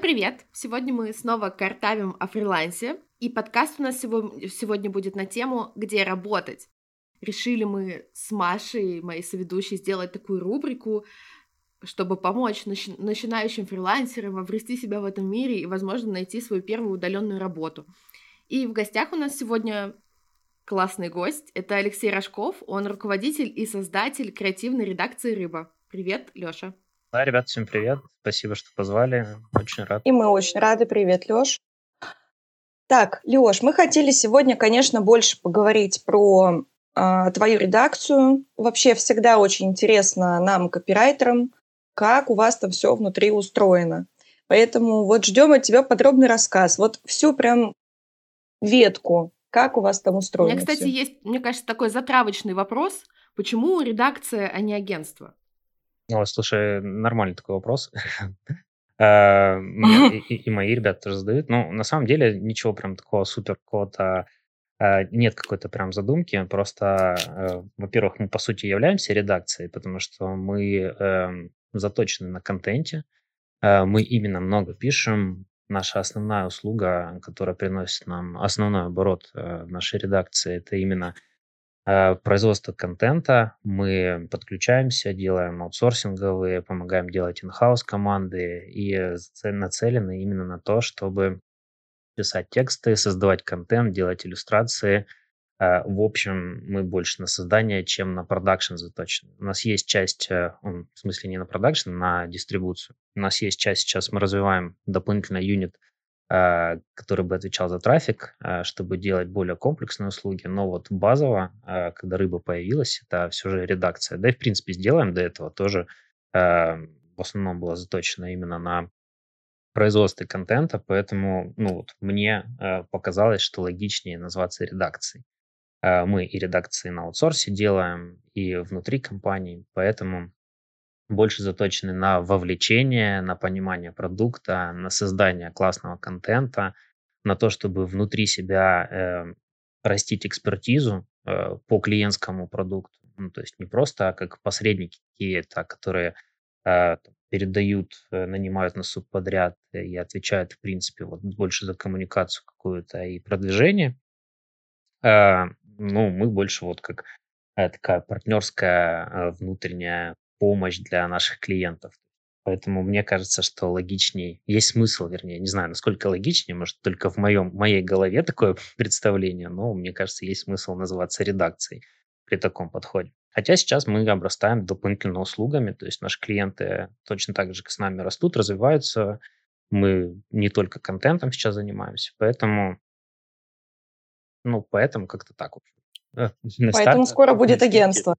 Привет! Сегодня мы снова картавим о фрилансе, и подкаст у нас сегодня будет на тему «Где работать?». Решили мы с Машей, моей соведущей, сделать такую рубрику, чтобы помочь начи- начинающим фрилансерам обрести себя в этом мире и, возможно, найти свою первую удаленную работу. И в гостях у нас сегодня классный гость. Это Алексей Рожков. Он руководитель и создатель креативной редакции «Рыба». Привет, Лёша. Да, ребят, всем привет. Спасибо, что позвали. Очень рад. И мы очень рады. Привет, Лёш. Так, Лёш, мы хотели сегодня, конечно, больше поговорить про э, твою редакцию. Вообще всегда очень интересно нам, копирайтерам, как у вас там все внутри устроено. Поэтому вот ждем от тебя подробный рассказ. Вот всю прям ветку, как у вас там устроено. У меня, кстати, всё. есть, мне кажется, такой затравочный вопрос. Почему редакция, а не агентство? О, слушай, нормальный такой вопрос. Э, И мои ребята тоже задают. Ну, на самом деле, ничего прям такого супер какого-то э, нет какой-то прям задумки. Просто, э, во-первых, мы по сути являемся редакцией, потому что мы эм, заточены на контенте. Мы именно много пишем. Наша основная услуга, которая приносит нам основной оборот нашей редакции, это именно производство контента. Мы подключаемся, делаем аутсорсинговые, помогаем делать in-house команды и заце- нацелены именно на то, чтобы писать тексты, создавать контент, делать иллюстрации. Э, В общем, мы больше на создание, чем на продакшн заточены. У нас есть часть, э, в смысле не на продакшн, на дистрибуцию. У нас есть часть, сейчас мы развиваем дополнительно юнит, э, который бы отвечал за трафик, э, чтобы делать более комплексные услуги. Но вот базово, э, когда рыба появилась, это все же редакция. Да и в принципе сделаем до этого тоже в основном было заточено именно на производстве контента, поэтому ну, вот, мне показалось, что логичнее назваться редакцией. Мы и редакции на аутсорсе делаем, и внутри компании, поэтому больше заточены на вовлечение, на понимание продукта, на создание классного контента, на то, чтобы внутри себя э, растить экспертизу э, по клиентскому продукту. Ну, то есть не просто как посредники какие-то, которые э, передают, э, нанимают на субподряд и отвечают, в принципе, вот больше за коммуникацию какую-то и продвижение. Э, ну, мы больше вот как э, такая партнерская э, внутренняя помощь для наших клиентов. Поэтому мне кажется, что логичнее, есть смысл, вернее, не знаю, насколько логичнее, может, только в моем, моей голове такое представление, но мне кажется, есть смысл называться редакцией при таком подходе. Хотя сейчас мы обрастаем дополнительно услугами, то есть наши клиенты точно так же с нами растут, развиваются. Мы не только контентом сейчас занимаемся, поэтому, ну, поэтому как-то так. вот. Э, Поэтому старте скоро будет агентство.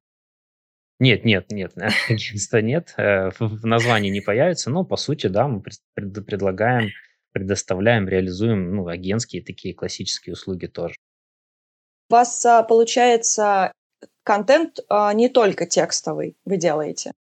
Нет, нет, нет, агентства нет, э, в названии не появится, но по сути, да, мы пред- пред- предлагаем, предоставляем, реализуем, ну, агентские такие классические услуги тоже. У вас, а, получается, контент а, не только текстовый вы делаете.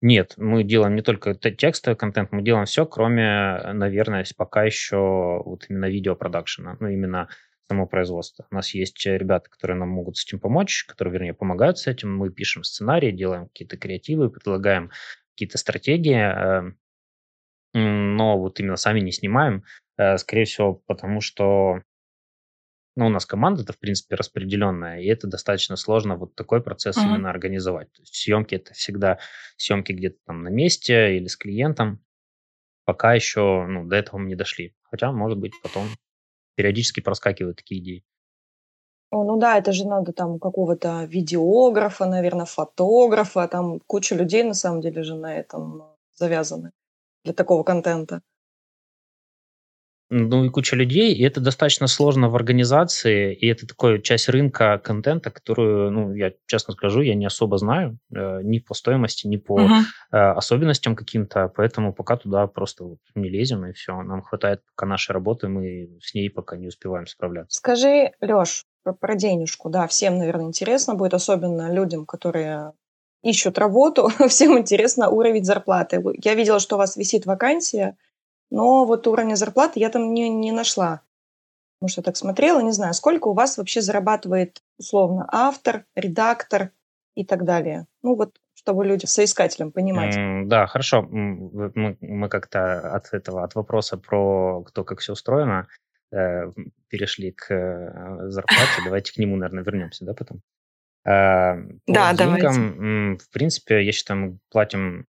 Нет, мы делаем не только текстовый контент, мы делаем все, кроме, э, наверное, пока еще вот именно видеопродакшена, ну, именно само производство. У нас есть э, ребята, которые нам могут с этим помочь, которые, вернее, помогают с этим. Мы пишем сценарии, делаем какие-то креативы, предлагаем какие-то стратегии, э, но вот именно сами не снимаем, э, скорее всего, потому что ну, у нас команда-то, в принципе, распределенная, и это достаточно сложно вот такой процесс Мгм. именно организовать. То есть съемки это всегда съемки где-то там на месте или с клиентом. Пока еще, ну, до этого мы не дошли. Хотя, может быть, потом периодически проскакивают такие идеи. О, ну да, это же надо там какого-то видеографа, наверное, фотографа, там куча людей на самом деле же на этом завязаны для такого контента. Ну и куча людей, и это достаточно сложно в организации, и это такая часть рынка контента, которую, ну, я честно скажу, я не особо знаю, э, ни по стоимости, ни по Мгм. э, особенностям каким-то, поэтому пока туда просто вот не лезем, и все. Нам хватает пока нашей работы, мы с ней пока не успеваем справляться. Скажи, Лёш, про, про денежку, да, всем, наверное, интересно будет, особенно людям, которые ищут работу, всем интересно уровень зарплаты. Я видела, что у вас висит вакансия, но вот уровня зарплаты я там не, не нашла. Потому что я так смотрела, не знаю, сколько у вас вообще зарабатывает условно автор, редактор и так далее. Ну вот чтобы люди, соискателям понимать. Mm, да, хорошо. Мы, мы как-то от этого, от вопроса про кто как все устроено, э, перешли к э, зарплате. Давайте к нему, наверное, вернемся, да, потом. Э, да, деньгам, В принципе, я считаю, мы платим,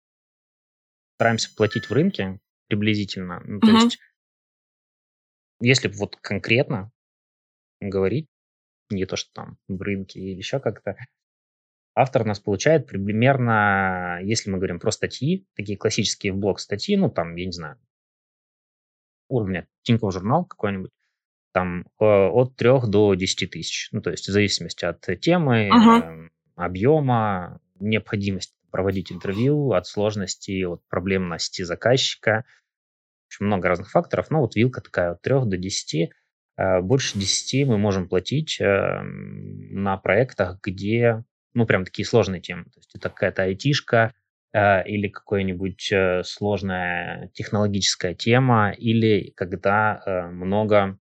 стараемся платить в рынке приблизительно. Ну, то угу. есть, если вот конкретно говорить, не то, что там в рынке или еще как-то, автор у нас получает примерно, если мы говорим про статьи, такие классические в блог статьи, ну, там, я не знаю, уровня Тинькофф журнал какой-нибудь, там э, от 3 до 10 тысяч. Ну, то есть в зависимости от темы, uh-huh. э, объема, необходимости проводить интервью, от сложности, от проблемности заказчика. Общем, много разных факторов. Но вот вилка такая от 3 до 10. Э, больше 10 мы можем платить э, на проектах, где, ну, прям такие сложные темы. То есть это какая-то айтишка, э, или какая-нибудь сложная технологическая тема, или когда много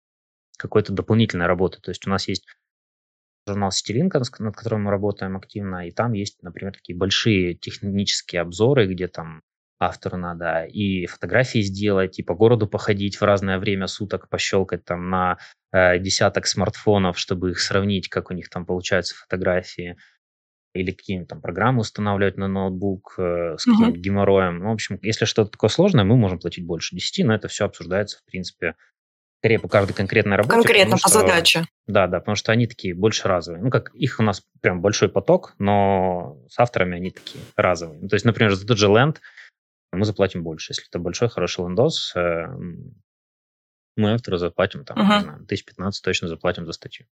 какой-то дополнительной работы. То есть у нас есть журнал Сетилинка, над которым мы работаем активно, и там есть, например, такие большие технические обзоры, где там автору надо и фотографии сделать, и по городу походить в разное время суток, пощелкать там на э, десяток смартфонов, чтобы их сравнить, как у них там получаются фотографии, или какие-нибудь там программы устанавливать на ноутбук э, с uh-huh. геморроем. Ну, в общем, если что-то такое сложное, мы можем платить больше 10, но это все обсуждается, в принципе, скорее по каждой конкретной работе. Конкретно по что, задаче. Да, да, потому что они такие больше разовые. Ну, как их у нас прям большой поток, но с авторами они такие разовые. Ну, то есть, например, за тот же ленд мы заплатим больше. Если это большой, хороший лендос, э, мы автору заплатим там, uh-huh. не знаю, 1015 точно заплатим за статью.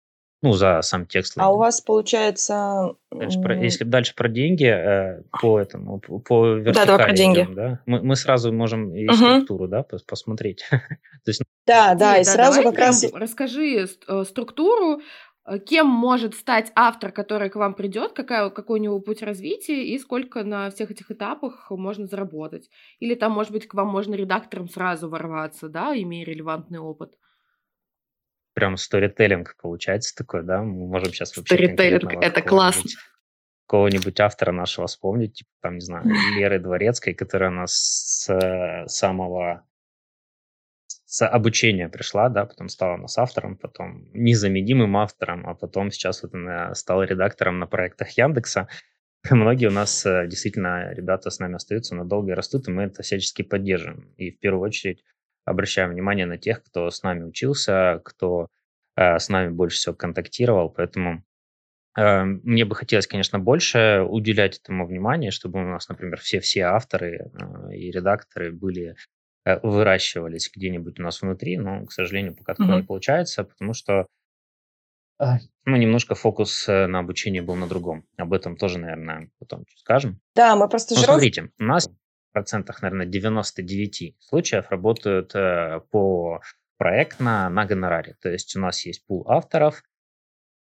Ну, за сам текст. А у вас получается... Дальше про, если дальше про деньги, э, по этому, по вертикали да, давай про деньги. Идем, да? Мы, мы сразу можем и угу. структуру, да, посмотреть. Есть... Да, да, и да, сразу как раз... Расскажи э, структуру, э, кем может стать автор, который к вам придет, какая, какой у него путь развития и сколько на всех этих этапах можно заработать. Или там, может быть, к вам можно редактором сразу ворваться, да, имея релевантный опыт прям сторителлинг получается такой, да? Мы можем сейчас вообще... Сторителлинг, это классно. Какого-нибудь автора нашего вспомнить, типа, там, не знаю, Леры Дворецкой, которая у нас с э, самого с обучения пришла, да, потом стала у нас автором, потом незаменимым автором, а потом сейчас вот она стала редактором на проектах Яндекса. Многие у нас э, действительно ребята с нами остаются надолго и растут, и мы это всячески поддерживаем. И в первую очередь обращаем внимание на тех, кто с нами учился, кто э, с нами больше всего контактировал, поэтому э, мне бы хотелось, конечно, больше уделять этому внимание, чтобы у нас, например, все-все авторы э, и редакторы были э, выращивались где-нибудь у нас внутри, но, к сожалению, пока такого mm-hmm. не получается, потому что ну, немножко фокус э, на обучении был на другом. Об этом тоже, наверное, потом скажем. Да, мы просто... Ну, жест... смотрите, у нас процентах, наверное, 99 случаев работают э, по проектно на гонораре. То есть у нас есть пул авторов,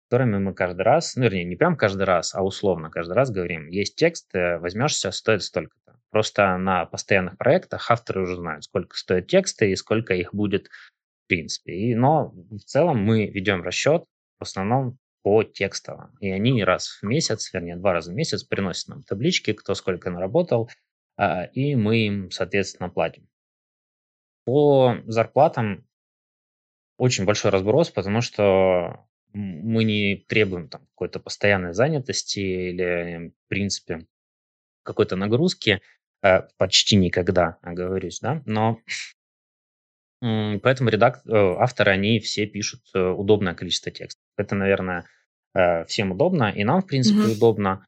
которыми мы каждый раз, ну, вернее, не прям каждый раз, а условно каждый раз говорим, есть текст, э, возьмешься, стоит столько-то. Просто на постоянных проектах авторы уже знают, сколько стоят тексты и сколько их будет в принципе. И, но в целом мы ведем расчет в основном по текстовым. И они раз в месяц, вернее, два раза в месяц приносят нам таблички, кто сколько наработал, и мы им, соответственно, платим. По зарплатам очень большой разброс, потому что мы не требуем там какой-то постоянной занятости или, в принципе, какой-то нагрузки э, почти никогда, оговорюсь, да, но поэтому редак... Э, авторы, они все пишут э, удобное количество текстов. Это, наверное, всем удобно, и нам, в принципе, mm-hmm. удобно,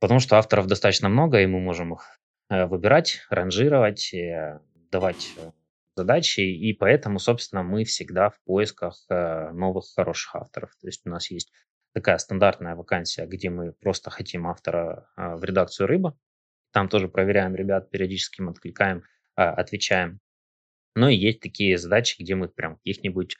потому что авторов достаточно много, и мы можем их выбирать, ранжировать, э, давать э, задачи, и поэтому, собственно, мы всегда в поисках новых хороших авторов. То есть у нас есть такая стандартная вакансия, где мы просто хотим автора в редакцию «Рыба». Там тоже проверяем ребят, периодически мы откликаем, отвечаем. Но и есть такие задачи, где мы прям каких-нибудь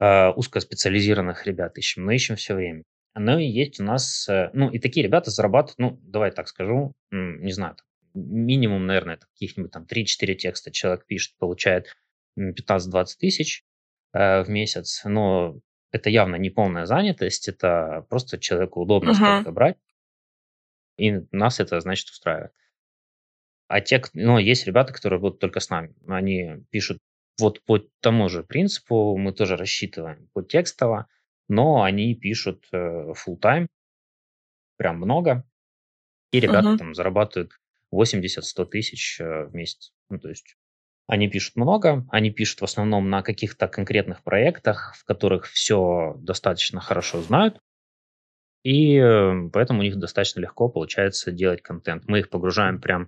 узкоспециализированных ребят ищем, но ищем все время. Но и есть у нас, ну и такие ребята зарабатывают, ну давай так скажу, не знаю, минимум, наверное, каких-нибудь там 3-4 текста человек пишет, получает 15-20 тысяч э, в месяц, но это явно не полная занятость, это просто человеку удобно uh-huh. столько брать. И нас это, значит, устраивает. А те, ну, есть ребята, которые будут только с нами. Они пишут вот по тому же принципу, мы тоже рассчитываем по текстово, но они пишут э, full time, прям много, и ребята uh-huh. там зарабатывают 80-100 тысяч э, в месяц. Ну, то есть они пишут много, они пишут в основном на каких-то конкретных проектах, в которых все достаточно хорошо знают, и э, поэтому у них достаточно легко получается делать контент. Мы их погружаем прям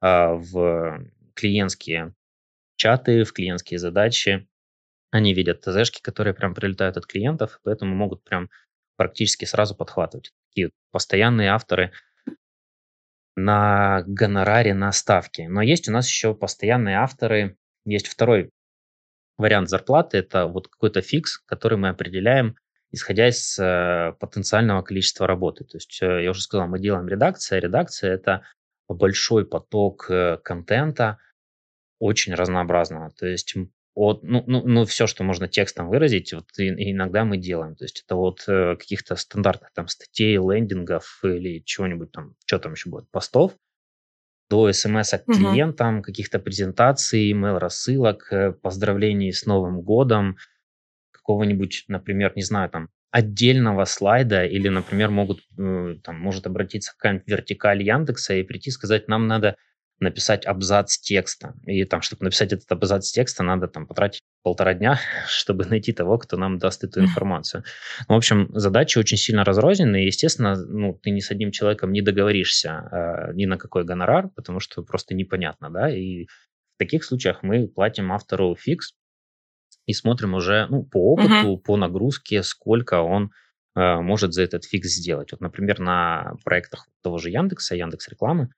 а, в клиентские чаты, в клиентские задачи. Они видят ТЗшки, которые прям прилетают от клиентов, поэтому могут прям практически сразу подхватывать. Такие постоянные авторы на гонораре, на ставке. Но есть у нас еще постоянные авторы. Есть второй вариант зарплаты. Это вот какой-то фикс, который мы определяем, исходя из э, потенциального количества работы. То есть, э, я уже сказал, мы делаем редакция. Редакция – это большой поток э, контента, очень разнообразного. То есть от, ну, ну, ну, все, что можно текстом выразить, вот и, иногда мы делаем. То есть это вот э, каких-то стандартных там статей, лендингов или чего-нибудь там, что там еще будет, постов, до смс к клиентам, угу. каких-то презентаций, email рассылок, э, поздравлений с Новым годом, какого-нибудь, например, не знаю, там, отдельного слайда или, например, могут, э, там, может обратиться какая-нибудь вертикаль Яндекса и прийти сказать, нам надо написать абзац текста. И там, чтобы написать этот абзац текста, надо там потратить полтора дня, чтобы найти того, кто нам даст эту информацию. Ну, в общем, задачи очень сильно разрознены, и, естественно, ну, ты ни с одним человеком не договоришься э, ни на какой гонорар, потому что просто непонятно, да, и в таких случаях мы платим автору фикс, и смотрим уже ну, по опыту, uh-huh. по нагрузке, сколько он э, может за этот фикс сделать. Вот, например, на проектах того же Яндекса, Яндекс рекламы,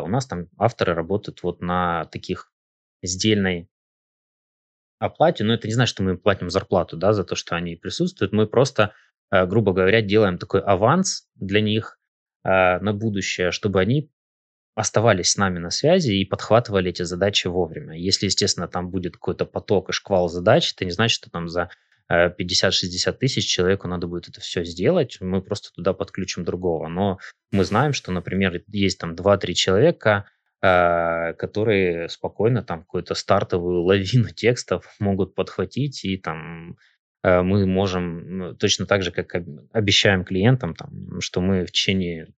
у нас там авторы работают вот на таких сдельной оплате, но это не значит, что мы им платим зарплату, да, за то, что они присутствуют. Мы просто, э, грубо говоря, делаем такой аванс для них э, на будущее, чтобы они оставались с нами на связи и подхватывали эти задачи вовремя. Если, естественно, там будет какой-то поток и шквал задач, это не значит, что там за 50-60 э, тысяч человеку надо будет это все сделать, мы просто туда подключим другого. Но мы знаем, что, например, есть там 2-3 человека, э, которые спокойно там какую-то стартовую лавину текстов могут подхватить, и там э, мы можем ну, точно так же, как обещаем клиентам, там, что мы в течение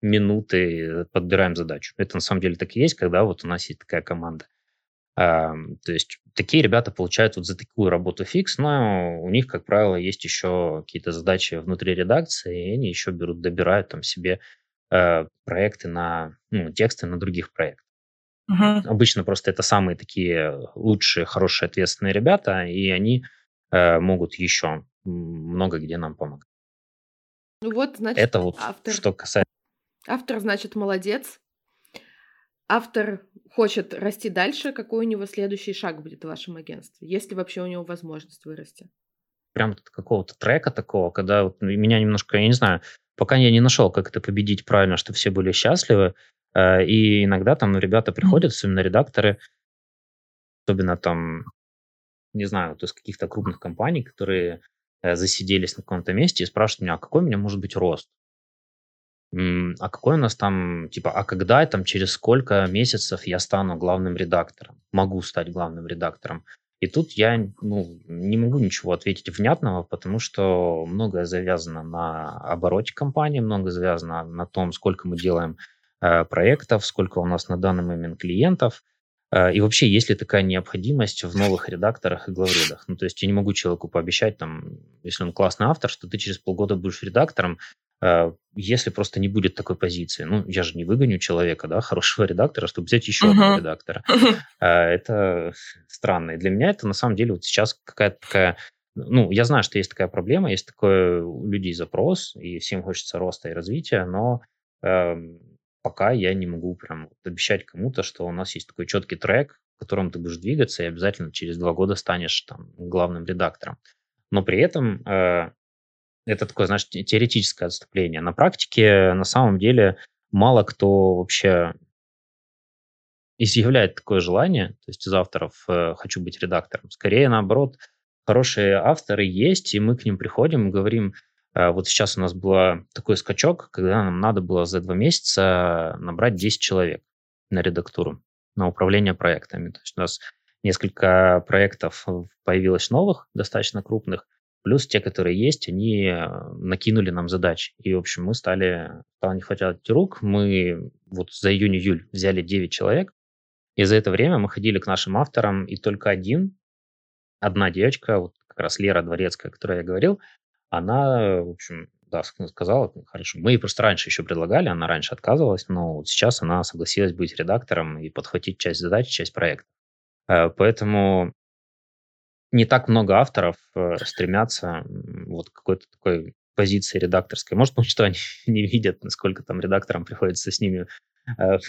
минуты подбираем задачу. Это на самом деле так и есть, когда вот у нас есть такая команда. То есть такие ребята получают вот за такую работу фикс, но у них, как правило, есть еще какие-то задачи внутри редакции, и они еще берут, добирают там себе э, проекты на, ну, тексты на других проектах. Uh-huh. Обычно просто это самые такие лучшие, хорошие, ответственные ребята, и они э, могут еще много где нам помогать. Ну вот, значит, это вот автор. что касается Автор, значит, молодец. Автор хочет расти дальше. Какой у него следующий шаг будет в вашем агентстве? Есть ли вообще у него возможность вырасти? Прям какого-то трека такого, когда вот меня немножко, я не знаю, пока я не нашел, как это победить правильно, чтобы все были счастливы. Э, и иногда там ну, ребята приходят, особенно редакторы, особенно там, не знаю, то есть каких-то крупных компаний, которые э, засиделись на каком-то месте и спрашивают меня, а какой у меня может быть рост? А какой у нас там, типа, а когда, там, через сколько месяцев я стану главным редактором, могу стать главным редактором. И тут я ну, не могу ничего ответить внятного, потому что многое завязано на обороте компании, многое завязано на том, сколько мы делаем э, проектов, сколько у нас на данный момент клиентов. Э, и вообще, есть ли такая необходимость в новых редакторах и главредах? Ну, то есть я не могу человеку пообещать, там, если он классный автор, что ты через полгода будешь редактором, Э, если просто не будет такой позиции. Ну, я же не выгоню человека, да, хорошего редактора, чтобы взять еще uh-huh. одного редактора. Uh-huh. Это странно. И для меня это на самом деле вот сейчас какая-то такая... Ну, я знаю, что есть такая проблема, есть такой у людей запрос, и всем хочется роста и развития, но э, пока я не могу прям обещать кому-то, что у нас есть такой четкий трек, в котором ты будешь двигаться, и обязательно через два года станешь там главным редактором. Но при этом э, это такое, знаешь, теоретическое отступление. На практике, на самом деле, мало кто вообще изъявляет такое желание, то есть из авторов э, «хочу быть редактором». Скорее, наоборот, хорошие авторы есть, и мы к ним приходим и говорим, вот сейчас у нас был такой скачок, когда нам надо было за два месяца набрать 10 человек на редактуру, на управление проектами. То есть у нас несколько проектов появилось новых, достаточно крупных, плюс те, которые есть, они э, накинули нам задачи. И, в общем, мы стали, стало не хватать рук, мы вот за июнь-июль взяли 9 человек, и за это время мы ходили к нашим авторам, и только один, одна девочка, вот как раз Лера Дворецкая, о которой я говорил, она, в общем, да, сказала, хорошо. Мы ей просто раньше еще предлагали, она раньше отказывалась, но вот сейчас она согласилась быть редактором и подхватить часть задач, часть проекта. Э, поэтому не так много авторов э, стремятся вот какой-то такой позиции редакторской. Может, потому что они не видят, насколько там редакторам приходится с ними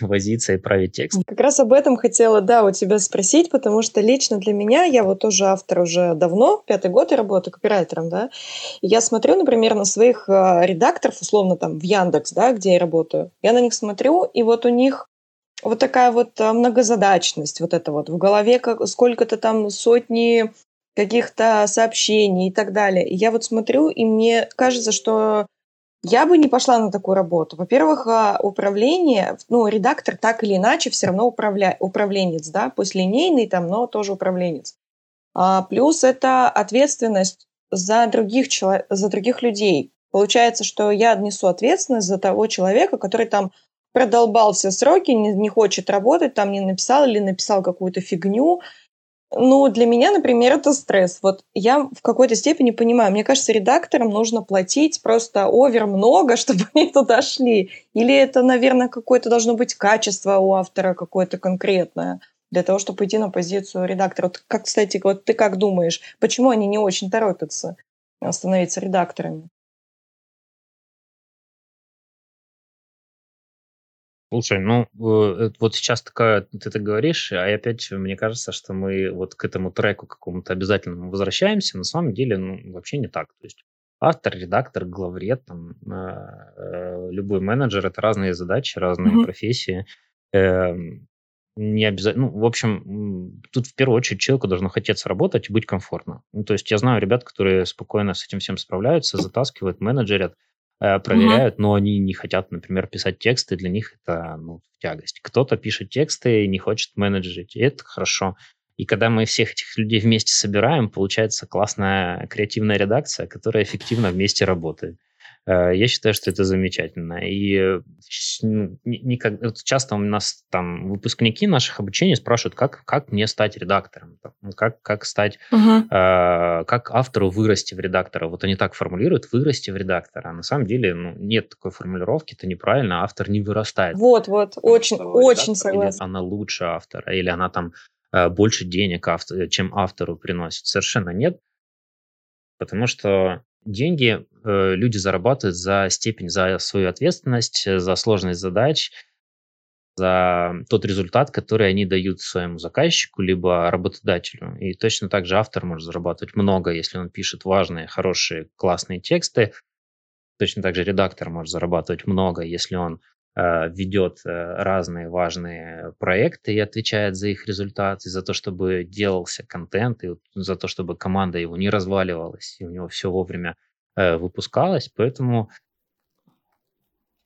возиться и править текст. Как раз об этом хотела, да, у тебя спросить, потому что лично для меня, я вот тоже автор уже давно, пятый год я работаю копирайтером, да, и я смотрю, например, на своих э, редакторов, условно, там, в Яндекс, да, где я работаю, я на них смотрю, и вот у них вот такая вот э, многозадачность, вот это вот в голове как, сколько-то там сотни каких-то сообщений и так далее. И я вот смотрю, и мне кажется, что я бы не пошла на такую работу. Во-первых, а, управление, ну, редактор так или иначе все равно управля... управленец, да, пусть линейный там, но тоже управленец. А, плюс это ответственность за других, чело... за других людей. Получается, что я несу ответственность за того человека, который там продолбал все сроки, не, не хочет работать, там не написал или написал какую-то фигню, ну, для меня, например, это стресс. Вот я в какой-то степени понимаю. Мне кажется, редакторам нужно платить просто овер много, чтобы они туда шли. Или это, наверное, какое-то должно быть качество у автора какое-то конкретное для того, чтобы идти на позицию редактора. Вот как, кстати, вот ты как думаешь, почему они не очень торопятся становиться редакторами? Слушай, ну, э, вот сейчас такая, ты это говоришь, а опять мне кажется, что мы вот к этому треку какому-то обязательно возвращаемся. На самом деле, ну, вообще не так. То есть автор, редактор, главред, там, э, э, любой менеджер – это разные задачи, разные mm-hmm. профессии. Эм, не обязательно, ну, в общем, тут в первую очередь человеку должно хотеться работать и быть комфортно. Ну, то есть я знаю ребят, которые спокойно с этим всем справляются, затаскивают, менеджерят, Э, проверяют, но они не хотят, например, писать тексты, для них это ну, тягость. Кто-то пишет тексты и не хочет менеджерить, и это хорошо. И когда мы всех этих людей вместе собираем, получается классная креативная редакция, которая эффективно вместе работает. Э, я считаю, что это замечательно. И э, ну, часто у нас там выпускники наших обучений спрашивают, как, как мне стать редактором, ну, как, как стать, uh-huh. э, как автору вырасти в редактора. Вот они так формулируют, вырасти в редактора. А на самом деле ну, нет такой формулировки, это неправильно, автор не вырастает. Вот, вот, очень, очень согласна. Она лучше автора, или она там больше денег, автор, чем автору приносит. Совершенно нет. Потому что деньги э, люди зарабатывают за степень, за свою ответственность, э, за сложность задач, за тот результат, который они дают своему заказчику либо работодателю. И точно так же автор может зарабатывать много, если он пишет важные, хорошие, классные тексты. Точно так же редактор может зарабатывать много, если он ведет э, разные важные проекты и отвечает за их результат, и за то, чтобы делался контент, и за то, чтобы команда его не разваливалась, и у него все вовремя э, выпускалось. Поэтому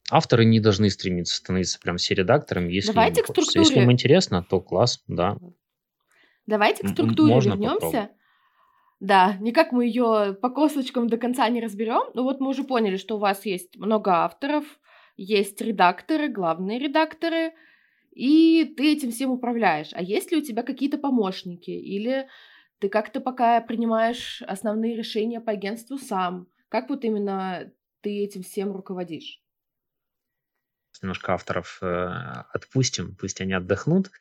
авторы не должны стремиться становиться прям все редакторами, если Давайте им к структуре. Если им интересно, то класс, да. Давайте к структуре Можно вернемся. Попробовать. Да, никак мы ее по косточкам до конца не разберем. Ну вот мы уже поняли, что у вас есть много авторов, есть редакторы, главные редакторы, и ты этим всем управляешь. А есть ли у тебя какие-то помощники? Или ты как-то пока принимаешь основные решения по агентству сам? Как вот именно ты этим всем руководишь? Немножко авторов э, отпустим, пусть они отдохнут.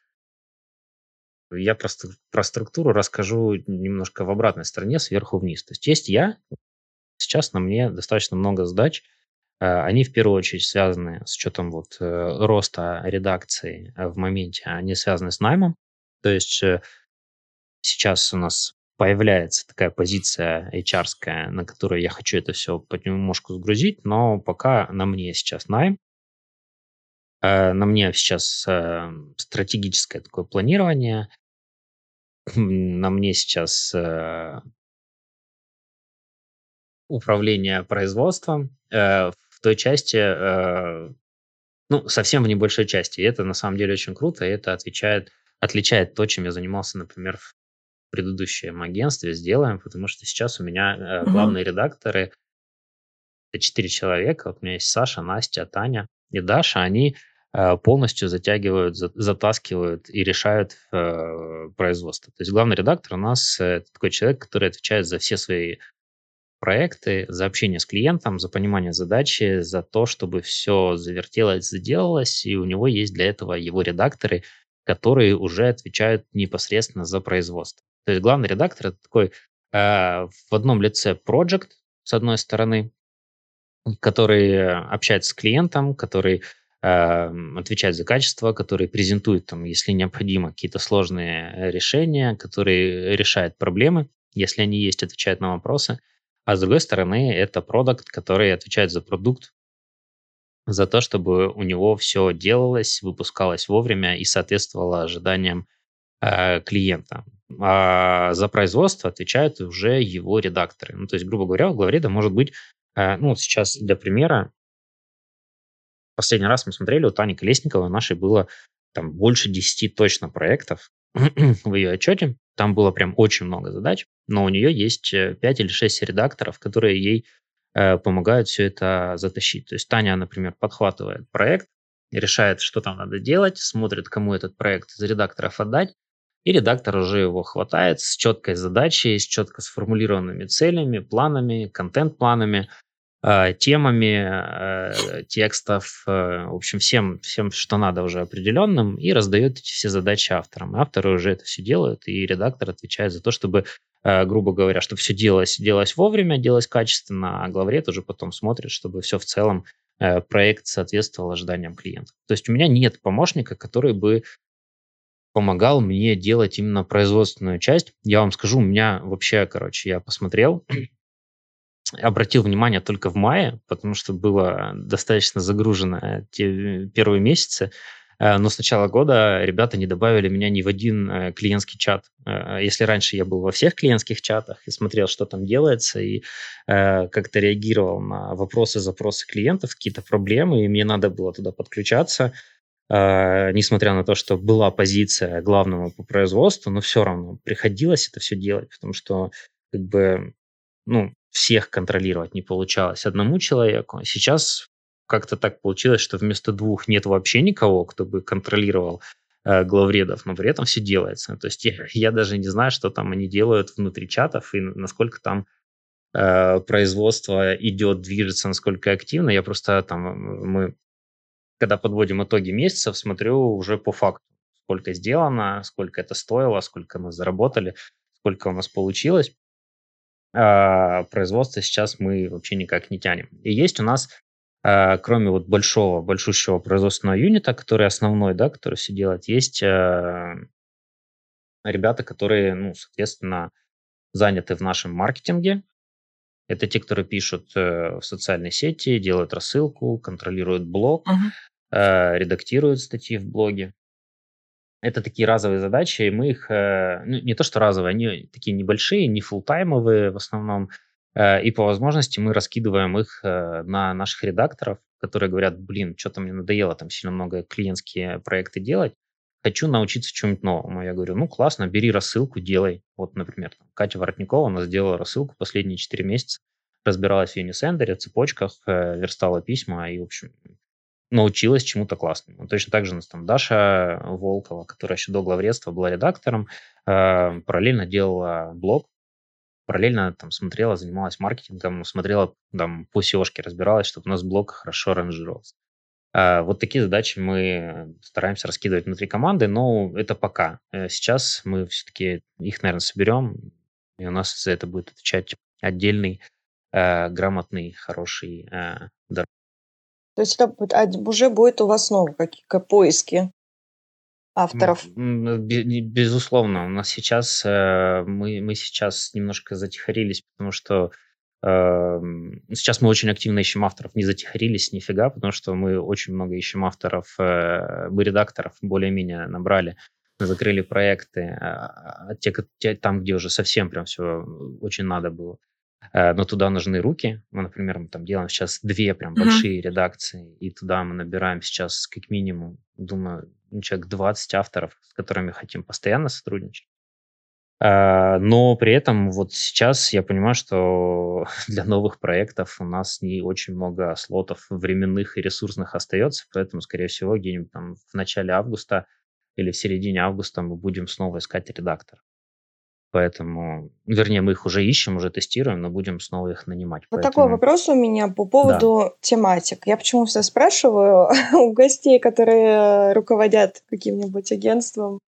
Я просто про структуру расскажу немножко в обратной стороне, сверху вниз. То есть есть я, сейчас на мне достаточно много задач – они в первую очередь связаны с учетом вот э, роста редакции э, в моменте, они связаны с наймом. То есть сейчас у нас появляется такая позиция hr на которую я хочу это все понемножку сгрузить, но пока на мне сейчас найм, на мне сейчас стратегическое такое планирование, на мне сейчас управления производством. Э, в той части, э, ну, совсем в небольшой части. И это на самом деле очень круто, и это отвечает, отличает то, чем я занимался, например, в предыдущем агентстве сделаем, потому что сейчас у меня э, главные mm-hmm. редакторы это четыре человека. Вот у меня есть Саша, Настя, Таня и Даша. Они э, полностью затягивают, за, затаскивают и решают э, производство. То есть главный редактор у нас э, такой человек, который отвечает за все свои проекты, за общение с клиентом, за понимание задачи, за то, чтобы все завертелось, заделалось, и у него есть для этого его редакторы, которые уже отвечают непосредственно за производство. То есть главный редактор это такой э, в одном лице project, с одной стороны, который общается с клиентом, который э, отвечает за качество, который презентует, там, если необходимо, какие-то сложные решения, который решает проблемы, если они есть, отвечает на вопросы. А с другой стороны, это продукт, который отвечает за продукт, за то, чтобы у него все делалось, выпускалось вовремя и соответствовало ожиданиям э, клиента. А за производство отвечают уже его редакторы. Ну, то есть, грубо говоря, у главреда может быть, э, ну, сейчас для примера, последний раз мы смотрели, у Тани Колесниковой нашей было там больше 10 точно проектов в ее отчете. Там было прям очень много задач, но у нее есть 5 э, или 6 редакторов, которые ей э, помогают все это затащить. То есть Таня, например, подхватывает проект, решает, что там надо делать, смотрит, кому этот проект из редакторов отдать, и редактор уже его хватает с четкой задачей, с четко сформулированными целями, планами, контент-планами, темами э, текстов, э, в общем, всем, всем, что надо уже определенным, и раздает все задачи авторам. Авторы уже это все делают, и редактор отвечает за то, чтобы, грубо говоря, чтобы все делалось, делалось вовремя, делалось качественно, а главред уже потом смотрит, чтобы все в целом проект соответствовал ожиданиям клиента. То есть у меня нет помощника, который бы помогал мне делать именно производственную часть. Я вам скажу, у меня вообще, короче, я посмотрел, обратил внимание только в мае, потому что было достаточно загружено те первые месяцы. Э, но с начала года ребята не добавили меня ни в один э, клиентский чат. Э, если раньше я был во всех клиентских чатах и смотрел, что там делается, и как-то реагировал на вопросы, запросы клиентов, какие-то проблемы, и мне надо было туда подключаться – несмотря на то, что была позиция главного по производству, но все равно приходилось это все делать, потому что как бы, ну, всех контролировать не получалось одному человеку. Сейчас как-то так получилось, что вместо двух нет вообще никого, кто бы контролировал э, главредов, но при этом все делается. То есть я, я даже не знаю, что там они делают внутри чатов и насколько там э, производство идет, движется, насколько активно. Я просто там, мы когда подводим итоги месяцев, смотрю уже по факту, сколько сделано, сколько это стоило, сколько мы заработали, сколько у нас получилось. А производство сейчас мы вообще никак не тянем. И есть у нас, а, кроме вот большого, большущего производственного юнита, который основной, да, который все делает, есть а, ребята, которые, ну, соответственно, заняты в нашем маркетинге, это те, которые пишут э, в социальной сети, делают рассылку, контролируют блог, uh-huh. редактируют статьи в блоге. Это такие разовые задачи, и мы их, э, ну, не то что разовые, они такие небольшие, не фултаймовые в основном, и по возможности мы раскидываем их на наших редакторов, которые говорят, блин, что-то мне надоело там сильно много клиентские проекты делать, хочу научиться чему-нибудь новому. Я говорю, ну классно, бери рассылку, делай. Вот, например, там, Катя Воротникова у нас сделала рассылку последние 4 месяца, разбиралась в Unisender, цепочках, э, верстала письма и, в общем, научилась чему-то классному. Точно так же у нас там Даша Волкова, которая еще до главредства была редактором, э, параллельно делала блог, параллельно там смотрела, занималась маркетингом, смотрела там по seo разбиралась, чтобы у нас блог хорошо ранжировался. А, вот такие задачи мы стараемся раскидывать внутри команды, но это пока. Э, сейчас мы все-таки их, наверное, соберем, и у нас за это будет отвечать отдельный, э, грамотный, хороший э. То есть это уже будет у вас новые какие-то поиски авторов? Безусловно. У нас сейчас, э, мы, мы сейчас немножко затихарились, потому что Эм, сейчас мы очень активно ищем авторов, не затихарились нифига, потому что мы очень много ищем авторов, э, мы редакторов более-менее набрали, закрыли проекты, а, а те, те, там, где уже совсем прям все очень надо было. Э, но туда нужны руки. Мы, например, мы там делаем сейчас две прям uh-huh. большие редакции, и туда мы набираем сейчас как минимум, думаю, ну, человек 20 авторов, с которыми хотим постоянно сотрудничать. Э, но при этом вот сейчас я понимаю, что для новых проектов у нас не очень много слотов временных и ресурсных остается, поэтому, скорее всего, где-нибудь там в начале августа или в середине августа мы будем снова искать редактор. Поэтому, вернее, мы их уже ищем, уже тестируем, но будем снова их нанимать. Вот Поэтому... такой вопрос у меня по поводу да. тематик. Я почему все спрашиваю у гостей, которые руководят каким-нибудь агентством,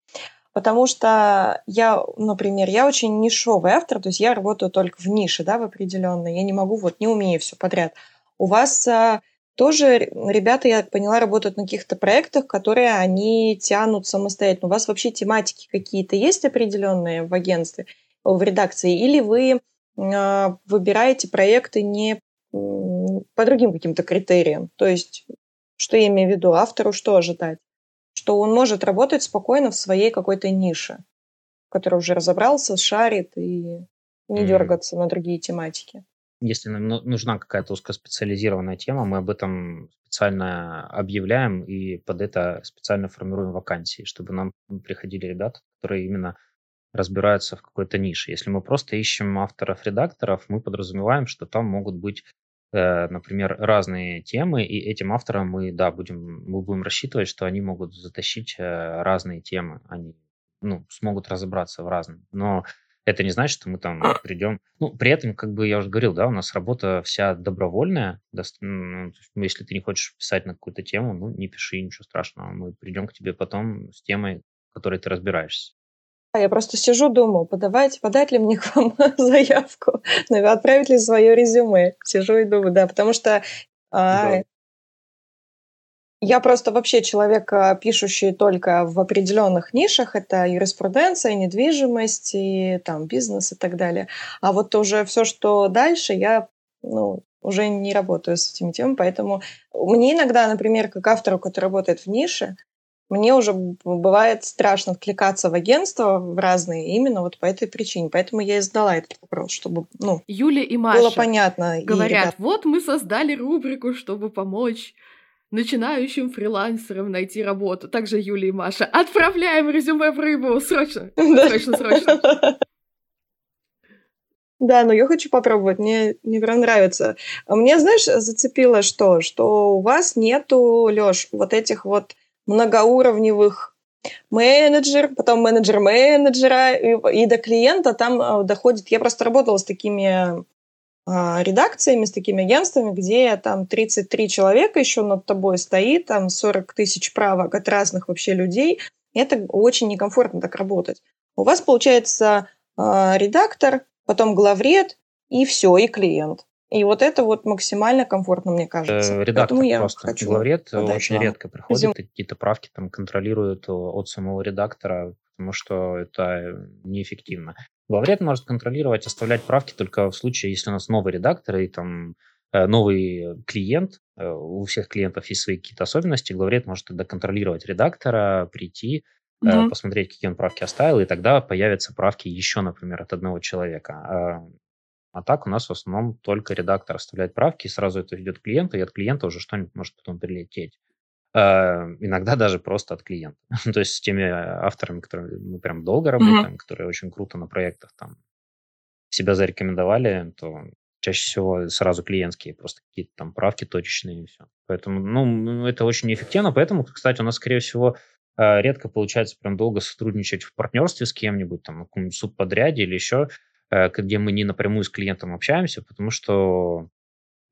потому что я, например, я очень нишовый автор, то есть я работаю только в нише, да, в определенной. Я не могу, вот не умею все подряд. У вас а, тоже ребята, я поняла, работают на каких-то проектах, которые они тянут самостоятельно. У вас вообще тематики какие-то есть определенные в агентстве, в редакции, или вы э, выбираете проекты не по другим каким-то критериям? То есть, что я имею в виду, автору что ожидать? Что он может работать спокойно в своей какой-то нише, в которой уже разобрался, шарит и не mm. дергаться на другие тематики если нам ну, нужна какая-то узкоспециализированная тема, мы об этом специально объявляем и под это специально формируем вакансии, чтобы нам приходили ребята, которые именно разбираются в какой-то нише. Если мы просто ищем авторов-редакторов, мы подразумеваем, что там могут быть, э, например, разные темы, и этим авторам мы, да, будем, мы будем рассчитывать, что они могут затащить э, разные темы, они ну, смогут разобраться в разном. Но это не значит, что мы там придем. Ну, при этом, как бы я уже говорил, да, у нас работа вся добровольная. Ну, если ты не хочешь писать на какую-то тему, ну, не пиши, ничего страшного. Мы придем к тебе потом с темой, которой ты разбираешься. Я просто сижу, думаю, подавать, подать ли мне к вам заявку, отправить ли свое резюме. Сижу и думаю, да, потому что а, да. Я просто вообще человек, а, пишущий только в определенных нишах. Это юриспруденция, недвижимость, и там бизнес и так далее. А вот уже все, что дальше, я ну, уже не работаю с этими темами, поэтому мне иногда, например, как автору, который работает в нише, мне уже бывает страшно откликаться в агентство в разные именно вот по этой причине. Поэтому я и задала этот вопрос, чтобы ну, Юля и Маша было понятно. Говорят, и, вот мы создали рубрику, чтобы помочь начинающим фрилансерам найти работу. Также Юлия и Маша. Отправляем резюме в рыбу! Срочно! Срочно, срочно! Да, но я хочу попробовать, мне, мне прям нравится. Мне, знаешь, зацепило что? Что у вас нету, Лёш, вот этих вот многоуровневых менеджер, потом менеджер менеджера, и, и до клиента там а, доходит... Я просто работала с такими редакциями, с такими агентствами, где там 33 человека еще над тобой стоит, там 40 тысяч правок от разных вообще людей. Это очень некомфортно так работать. У вас получается э, редактор, потом главред, и все, и клиент. И вот это вот максимально комфортно, мне кажется. Э, редактор Поэтому я просто. Хочу Главред очень вам. редко приходит, какие-то правки там контролируют от самого редактора, потому что это неэффективно. Главред может контролировать, оставлять правки только в случае, если у нас новый редактор и там э, новый клиент, э, у всех клиентов есть свои какие-то особенности, главред может тогда контролировать редактора, прийти, угу. посмотреть, какие он правки оставил, и тогда появятся правки еще, например, от одного человека. А, а так у нас в основном только редактор оставляет правки, и сразу это идет к клиенту, и от клиента уже что-нибудь может потом прилететь. А, иногда даже просто от клиента. То есть с теми авторами, которыми мы прям долго работаем, mm-hmm. которые очень круто на проектах там себя зарекомендовали, то чаще всего сразу клиентские, просто какие-то там правки точечные и все. Поэтому, ну, это очень неэффективно. Поэтому, кстати, у нас, скорее всего, а, редко получается прям долго сотрудничать в партнерстве с кем-нибудь, там, на каком-нибудь субподряде или еще, где мы не напрямую с клиентом общаемся, потому что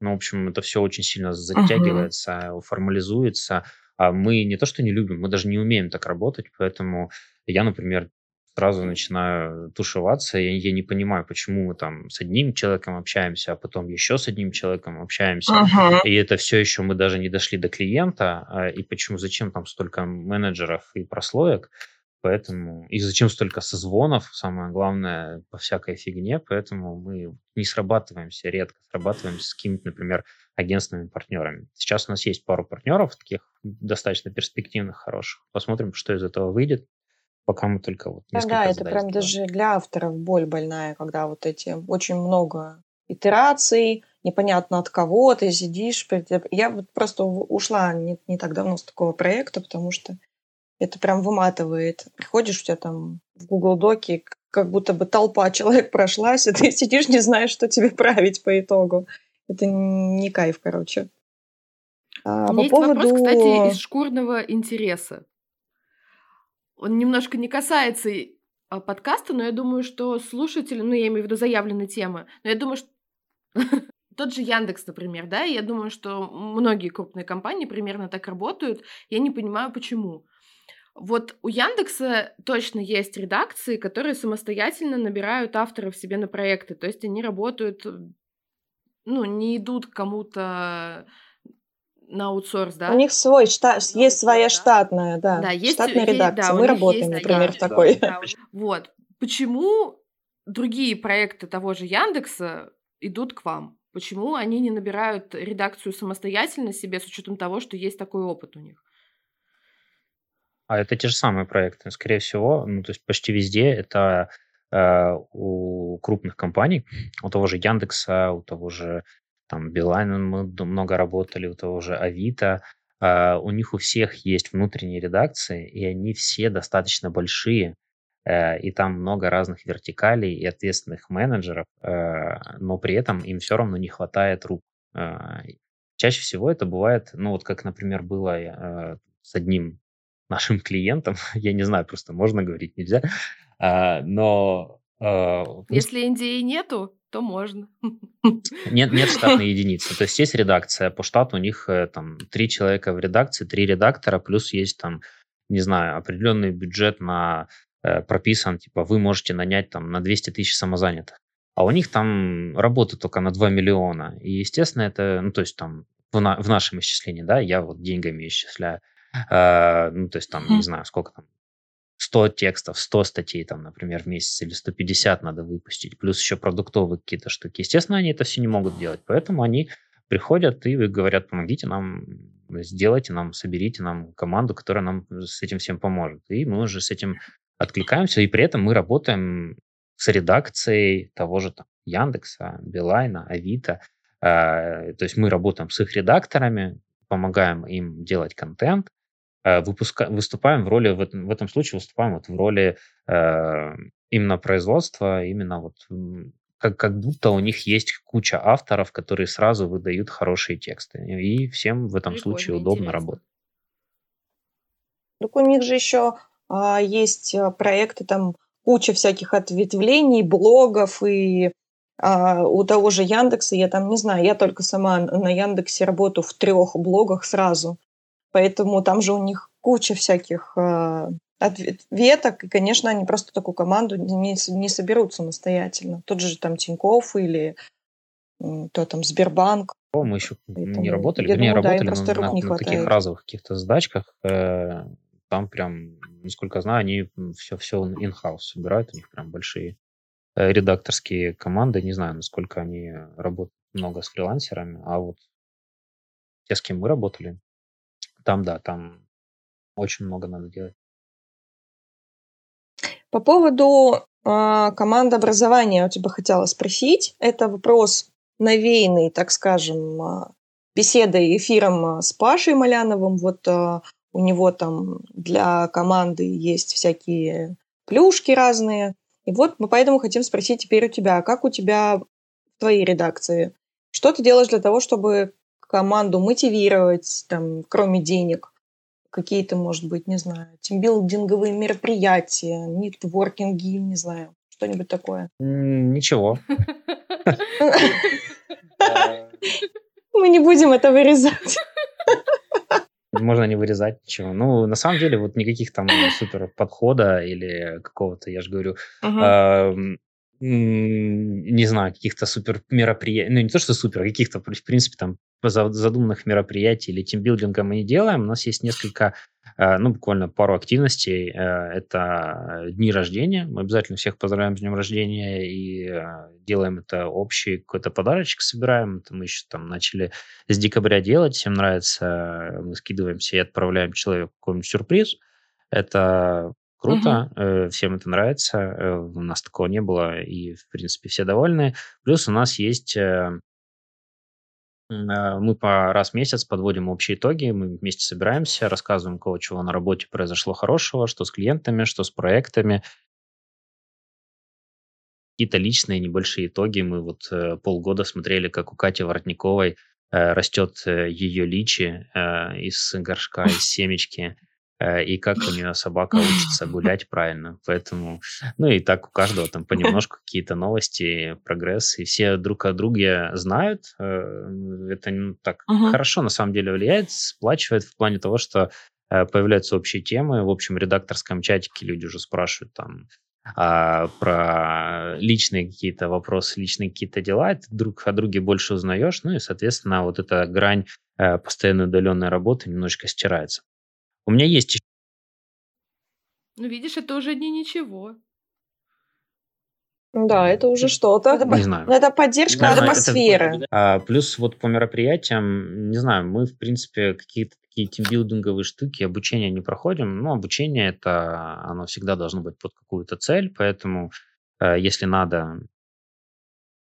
ну, в общем, это все очень сильно затягивается, uh-huh. формализуется. А мы не то, что не любим, мы даже не умеем так работать, поэтому я, например, сразу начинаю тушеваться, я, я не понимаю, почему мы там с одним человеком общаемся, а потом еще с одним человеком общаемся, uh-huh. и это все еще мы даже не дошли до клиента, а, и почему, зачем там столько менеджеров и прослоек, Поэтому и зачем столько созвонов, самое главное, по всякой фигне, поэтому мы не срабатываемся, редко срабатываемся с какими-то, например, агентственными партнерами. Сейчас у нас есть пару партнеров, таких достаточно перспективных, хороших. Посмотрим, что из этого выйдет, пока мы только вот Да, да, это прям даже для авторов боль больная, когда вот эти очень много итераций, непонятно от кого ты сидишь. Я вот просто ушла не, не так давно с такого проекта, потому что это прям выматывает. Приходишь, у тебя там в Google Доке как будто бы толпа человек прошлась, и ты сидишь, не знаешь, что тебе править по итогу. Это не кайф, короче. А, У меня по есть поводу... вопрос, кстати, из шкурного интереса. Он немножко не касается а, подкаста, но я думаю, что слушатели, ну, я имею в виду заявленные темы, но я думаю, что тот же Яндекс, например, да, я думаю, что многие крупные компании примерно так работают, я не понимаю, почему. Вот у Яндекса точно есть редакции, которые самостоятельно набирают авторов себе на проекты, то есть они работают, ну, не идут кому-то на аутсорс, да? У них свой штат, есть своя штатная, да, да есть, штатная редакция. Да, Мы работаем, есть, например, да, в такой. Да, вот. Почему другие проекты того же Яндекса идут к вам? Почему они не набирают редакцию самостоятельно себе с учетом того, что есть такой опыт у них? А это те же самые проекты, скорее всего, ну, то есть почти везде это э, у крупных компаний, у того же Яндекса, у того же там Билайн мы много работали, у того же Авито, э, у них у всех есть внутренние редакции, и они все достаточно большие, э, и там много разных вертикалей и ответственных менеджеров, э, но при этом им все равно не хватает рук. Э, чаще всего это бывает, ну вот как, например, было э, с одним нашим клиентам, я не знаю, просто можно говорить, нельзя, а, но... А, Если Индии нету, то можно. Нет, нет штатной единицы. То есть есть редакция, по штату у них э, там три человека в редакции, три редактора, плюс есть там, не знаю, определенный бюджет на э, прописан, типа вы можете нанять там на 200 тысяч самозанятых. А у них там работа только на 2 миллиона. И, естественно, это, ну, то есть там в, на, в нашем исчислении, да, я вот деньгами исчисляю. Э, ну, то есть там, не знаю, сколько там, 100 текстов, 100 статей, там, например, в месяц или 150 надо выпустить, плюс еще продуктовые какие-то штуки. Естественно, они это все не могут делать, поэтому они приходят и говорят, помогите нам, сделайте нам, соберите нам команду, которая нам с этим всем поможет. И мы уже с этим откликаемся, и при этом мы работаем с редакцией того же там Яндекса, Билайна, Авито. Э, то есть мы работаем с их редакторами, помогаем им делать контент, выпуска... выступаем в роли, в этом, в этом случае выступаем вот в роли э, именно производства, именно вот как, как будто у них есть куча авторов, которые сразу выдают хорошие тексты. И всем в этом Прикольно, случае удобно интересно. работать. Так у них же еще а, есть а, проекты, там куча всяких ответвлений, блогов и а, у того же Яндекса, я там не знаю, я только сама на Яндексе работаю в трех блогах сразу. Поэтому там же у них куча всяких э, веток, и, конечно, они просто такую команду не, не соберут самостоятельно. Тот же там Тиньков или то там Сбербанк. О, мы еще Поэтому, не работали, вернее, думаю, работали да, на, на, на таких разовых каких-то задачках. Э, там прям, насколько я знаю, они все, все in-house собирают, у них прям большие э, редакторские команды. Не знаю, насколько они работают много с фрилансерами, а вот те, с кем мы работали, там, да, там очень много надо делать. По поводу э, команды образования у тебя хотела спросить. Это вопрос навеянный, так скажем, а, беседой, эфиром а, с Пашей Маляновым. Вот э, у него там для команды есть всякие плюшки разные. И вот мы поэтому хотим спросить теперь у тебя, как у тебя в твоей редакции? Что ты делаешь для того, чтобы команду мотивировать, там, кроме денег, какие-то, может быть, не знаю, тимбилдинговые мероприятия, нетворкинги, не знаю, что-нибудь такое? Ничего. Мы не будем это вырезать. Можно не вырезать ничего. Ну, на самом деле, вот никаких там супер подхода или какого-то, я же говорю, не знаю, каких-то супер мероприятий, ну не то, что супер, а каких-то, в принципе, там задуманных мероприятий или тимбилдинга мы не делаем. У нас есть несколько, э, ну, буквально пару активностей. Э, это дни рождения. Мы обязательно всех поздравляем с днем рождения и э, делаем это общий какой-то подарочек, собираем. Это мы еще там начали с декабря делать. Всем нравится. Мы скидываемся и отправляем человеку какой-нибудь сюрприз. Это круто, uh-huh. всем это нравится, у нас такого не было, и, в принципе, все довольны. Плюс у нас есть мы по раз в месяц подводим общие итоги, мы вместе собираемся, рассказываем, у кого чего на работе произошло хорошего, что с клиентами, что с проектами, какие-то личные небольшие итоги. Мы вот э, полгода смотрели, как у Кати Воротниковой э, растет э, ее личи э, из горшка, из семечки, э, и как у нее собака учится гулять правильно. Поэтому, ну и так у каждого там понемножку какие-то новости, прогресс, и все друг о друге знают. Э, это ну, так uh-huh. хорошо на самом деле влияет, сплачивает в плане того, что э, появляются общие темы. В общем, редакторском чатике люди уже спрашивают там, а, про личные какие-то вопросы, личные какие-то дела, ты друг о друге больше узнаешь, ну и, соответственно, вот эта грань э, постоянной удаленной работы немножечко стирается. У меня есть еще... Ну, видишь, это уже не ничего. Да, это уже что-то. Это, не знаю. это поддержка не атмосферы. Это, а, плюс вот по мероприятиям, не знаю, мы, в принципе, какие-то такие тимбилдинговые штуки, обучение не проходим. Но обучение это, оно всегда должно быть под какую-то цель, поэтому э, если надо,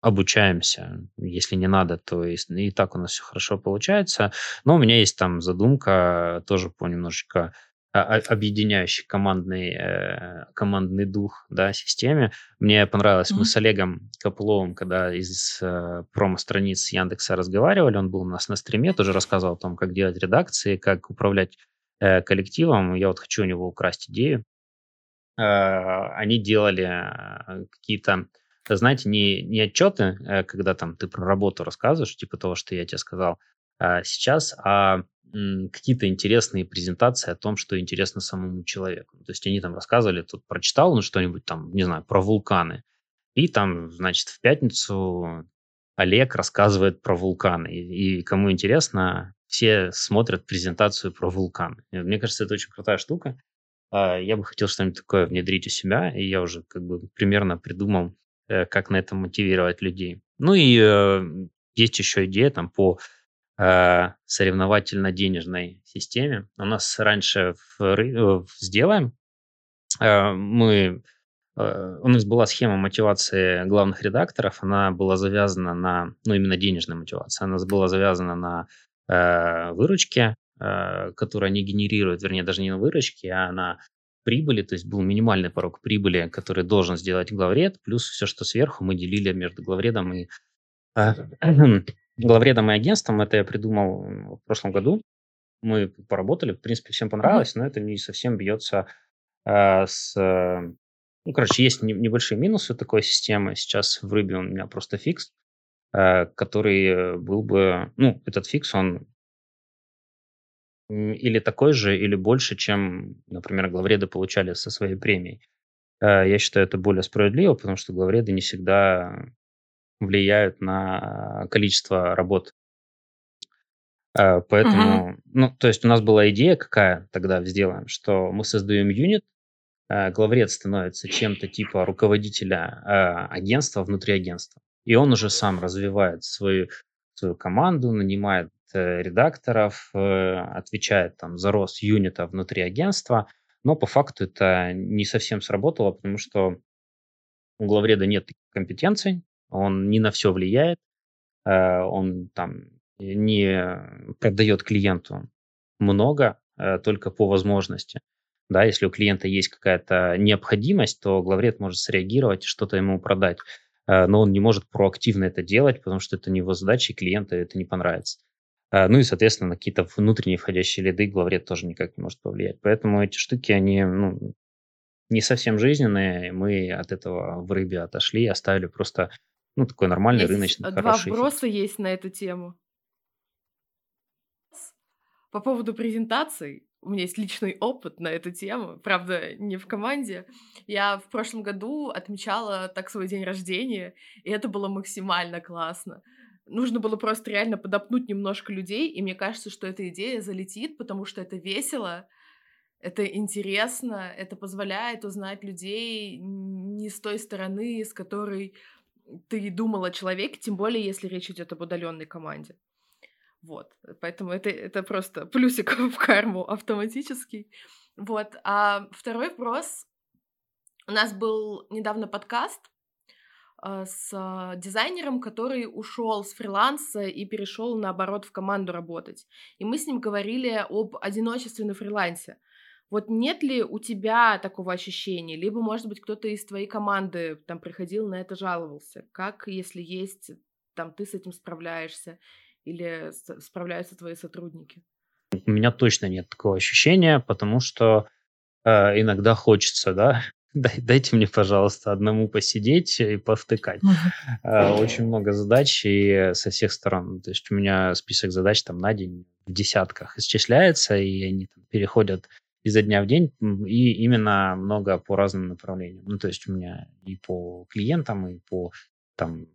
обучаемся. Если не надо, то и, и так у нас все хорошо получается. Но у меня есть там задумка тоже по немножечко объединяющий командный, э, командный дух да, системе. Мне понравилось, mm-hmm. мы с Олегом Копыловым, когда из э, промо-страниц Яндекса разговаривали, он был у нас на стриме, тоже рассказывал о том, как делать редакции, как управлять э, коллективом. Я вот хочу у него украсть идею. Э, они делали э, какие-то знаете, не, не отчеты, э, когда там ты про работу рассказываешь, типа того, что я тебе сказал а сейчас, а какие-то интересные презентации о том, что интересно самому человеку. То есть они там рассказывали, тут прочитал ну что-нибудь там, не знаю, про вулканы. И там, значит, в пятницу Олег рассказывает про вулканы. И, и кому интересно, все смотрят презентацию про вулканы. мне кажется, это очень крутая штука. А, я бы хотел что-нибудь такое внедрить у себя, и я уже как бы примерно придумал, как на этом мотивировать людей. Ну и э, есть еще идея там по Э, соревновательно-денежной системе. У нас раньше в, э, в «Сделаем» э, мы у нас была схема мотивации главных редакторов, она была завязана на, ну, именно денежная мотивация, она была завязана на э, выручке, э, которую они генерируют, вернее, даже не на выручке, а на прибыли, то есть был минимальный порог прибыли, который должен сделать главред, плюс все, что сверху мы делили между главредом и э, главредом и агентством. Это я придумал в прошлом году. Мы поработали, в принципе, всем понравилось, но это не совсем бьется э, с... Ну, короче, есть небольшие минусы такой системы. Сейчас в Ruby у меня просто фикс, э, который был бы... Ну, этот фикс, он или такой же, или больше, чем, например, главреды получали со своей премией. Э, я считаю это более справедливо, потому что главреды не всегда влияют на количество работ. Э, поэтому, uh-huh. ну, то есть у нас была идея какая тогда сделаем, что мы создаем юнит, э, главред становится чем-то типа руководителя агентства внутри агентства. И он уже сам развивает свою, свою команду, нанимает редакторов, отвечает там за рост юнита внутри агентства, но по факту это не совсем сработало, потому что у главреда нет компетенций, он не на все влияет, э, он там не продает клиенту много, э, только по возможности. Да, если у клиента есть какая-то необходимость, то главред может среагировать и что-то ему продать. Э, но он не может проактивно это делать, потому что это не его задача, и клиенту это не понравится. Ну и, соответственно, на какие-то внутренние входящие лиды главред тоже никак не может повлиять. Поэтому эти штуки, они ну, не совсем жизненные. Мы от этого в рыбе отошли, оставили просто ну, такой нормальный, есть рыночный, два хороший. вопроса есть на эту тему. По поводу презентаций, у меня есть личный опыт на эту тему, правда, не в команде. Я в прошлом году отмечала так свой день рождения, и это было максимально классно. Нужно было просто реально подопнуть немножко людей, и мне кажется, что эта идея залетит, потому что это весело, это интересно, это позволяет узнать людей не с той стороны, с которой ты думал о человеке, тем более, если речь идет об удаленной команде. Вот, поэтому это, это просто плюсик в карму автоматический. Вот. А второй вопрос. У нас был недавно подкаст с дизайнером, который ушел с фриланса и перешел наоборот в команду работать. И мы с ним говорили об одиночестве на фрилансе. Вот нет ли у тебя такого ощущения? Либо, может быть, кто-то из твоей команды там приходил на это жаловался? Как, если есть, там, ты с этим справляешься? Или справляются твои сотрудники? У меня точно нет такого ощущения, потому что э, иногда хочется, да, дайте мне, пожалуйста, одному посидеть и повтыкать. Uh-huh. Очень много задач и со всех сторон. То есть у меня список задач там на день в десятках исчисляется, и они там переходят изо дня в день, и именно много по разным направлениям. Ну, то есть у меня и по клиентам, и по там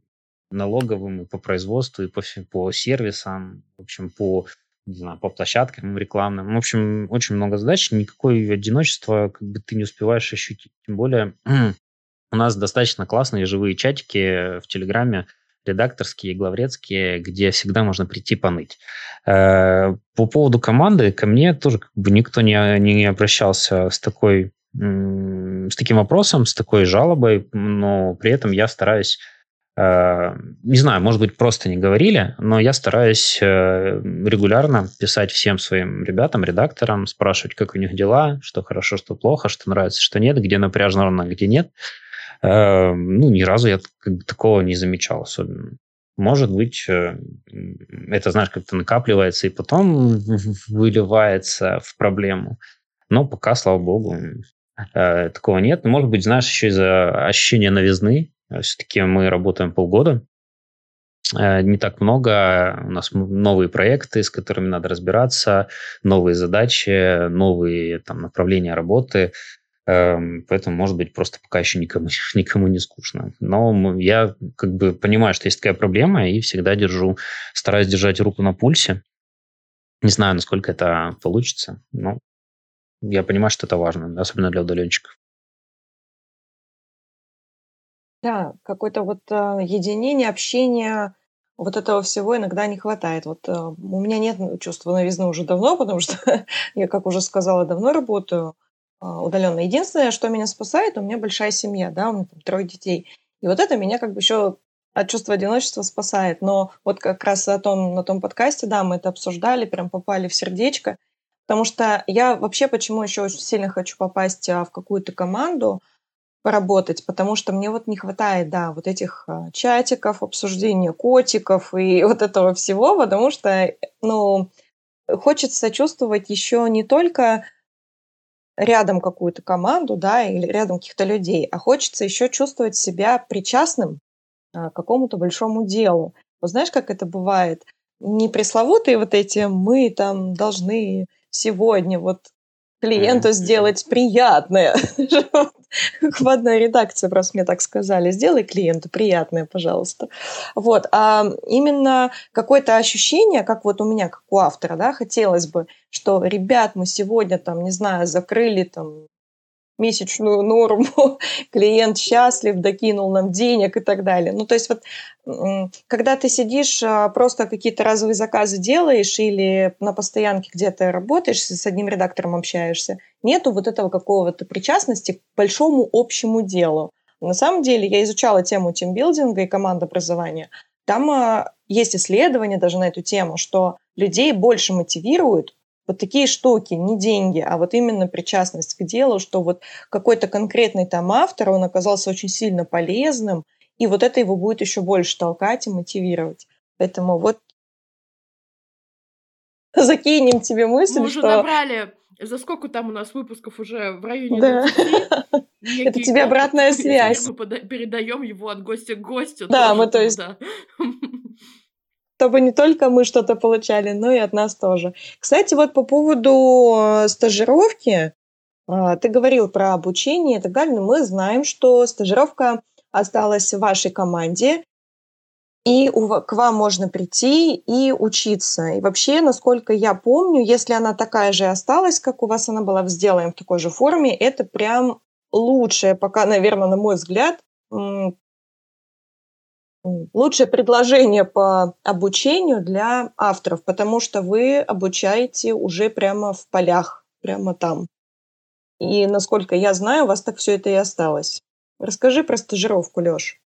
налоговым, и по производству, и по, по сервисам, в общем, по не знаю, по площадкам рекламным. В общем, очень много задач, никакое одиночество как бы ты не успеваешь ощутить. Тем более у нас достаточно классные живые чатики в Телеграме, редакторские, главредские, где всегда можно прийти поныть. Э, по поводу команды ко мне тоже как бы никто не, не обращался с такой с таким вопросом, с такой жалобой, но при этом я стараюсь не знаю, может быть, просто не говорили, но я стараюсь э, регулярно писать всем своим ребятам, редакторам, спрашивать, как у них дела, что хорошо, что плохо, что нравится, что нет, где напряжно, где нет. Э, ну, ни разу я такого не замечал особенно. Может быть, это, знаешь, как-то накапливается и потом выливается в проблему. Но пока, слава богу, такого нет. Может быть, знаешь, еще из-за ощущения новизны, Э, Все-таки мы работаем полгода, э, не так много. У нас новые проекты, с которыми надо разбираться, новые задачи, новые там, направления работы. Эм, поэтому, может быть, просто пока еще никому, никому не скучно. Но я как бы понимаю, что есть такая проблема, и всегда держу, стараюсь держать руку на пульсе. Не знаю, насколько это получится, но я понимаю, что это важно, особенно для удаленщиков. Да, какое-то вот а, единение, общение, вот этого всего иногда не хватает. Вот а, у меня нет чувства новизны уже давно, потому что я, как уже сказала, давно работаю а, удаленно. Единственное, что меня спасает, у меня большая семья, да, у меня там трое детей. И вот это меня как бы еще от чувства одиночества спасает. Но вот как раз о том, на том подкасте, да, мы это обсуждали, прям попали в сердечко. Потому что я вообще почему еще очень сильно хочу попасть в какую-то команду – поработать, потому что мне вот не хватает, да, вот этих а, чатиков, обсуждения котиков и вот этого всего, потому что, ну, хочется чувствовать еще не только рядом какую-то команду, да, или рядом каких-то людей, а хочется еще чувствовать себя причастным а, к какому-то большому делу. Вот знаешь, как это бывает? Не пресловутые вот эти «мы там должны сегодня вот клиенту сделать приятное. В одной редакции просто мне так сказали, сделай клиенту приятное, пожалуйста. Вот. А именно какое-то ощущение, как вот у меня, как у автора, да, хотелось бы, что, ребят, мы сегодня там, не знаю, закрыли там месячную норму, клиент счастлив, докинул нам денег и так далее. Ну, то есть вот когда ты сидишь, а, просто какие-то разовые заказы делаешь или на постоянке где-то работаешь, с одним редактором общаешься, нету вот этого какого-то причастности к большому общему делу. На самом деле я изучала тему тимбилдинга и командообразования. Там а, есть исследования даже на эту тему, что людей больше мотивируют вот такие штуки, не деньги, а вот именно причастность к делу, что вот какой-то конкретный там автор, он оказался очень сильно полезным, и вот это его будет еще больше толкать и мотивировать. Поэтому вот закинем тебе мысль, Мы уже что... набрали за сколько там у нас выпусков уже в районе да. 20? Это тебе обратная связь. Мы передаем его от гостя к гостю. Да, мы то есть... Да чтобы не только мы что-то получали, но и от нас тоже. Кстати, вот по поводу э, стажировки, а, ты говорил про обучение и так далее, но мы знаем, что стажировка осталась в вашей команде, и к вам можно прийти и учиться. И вообще, насколько я помню, если она такая же осталась, как у вас она была, сделаем в такой же форме, это прям лучшее пока, наверное, на мой взгляд, лучшее предложение по обучению для авторов, потому что вы обучаете уже прямо в полях, прямо там. И, насколько я знаю, у вас так все это и осталось. Расскажи про стажировку, Леш.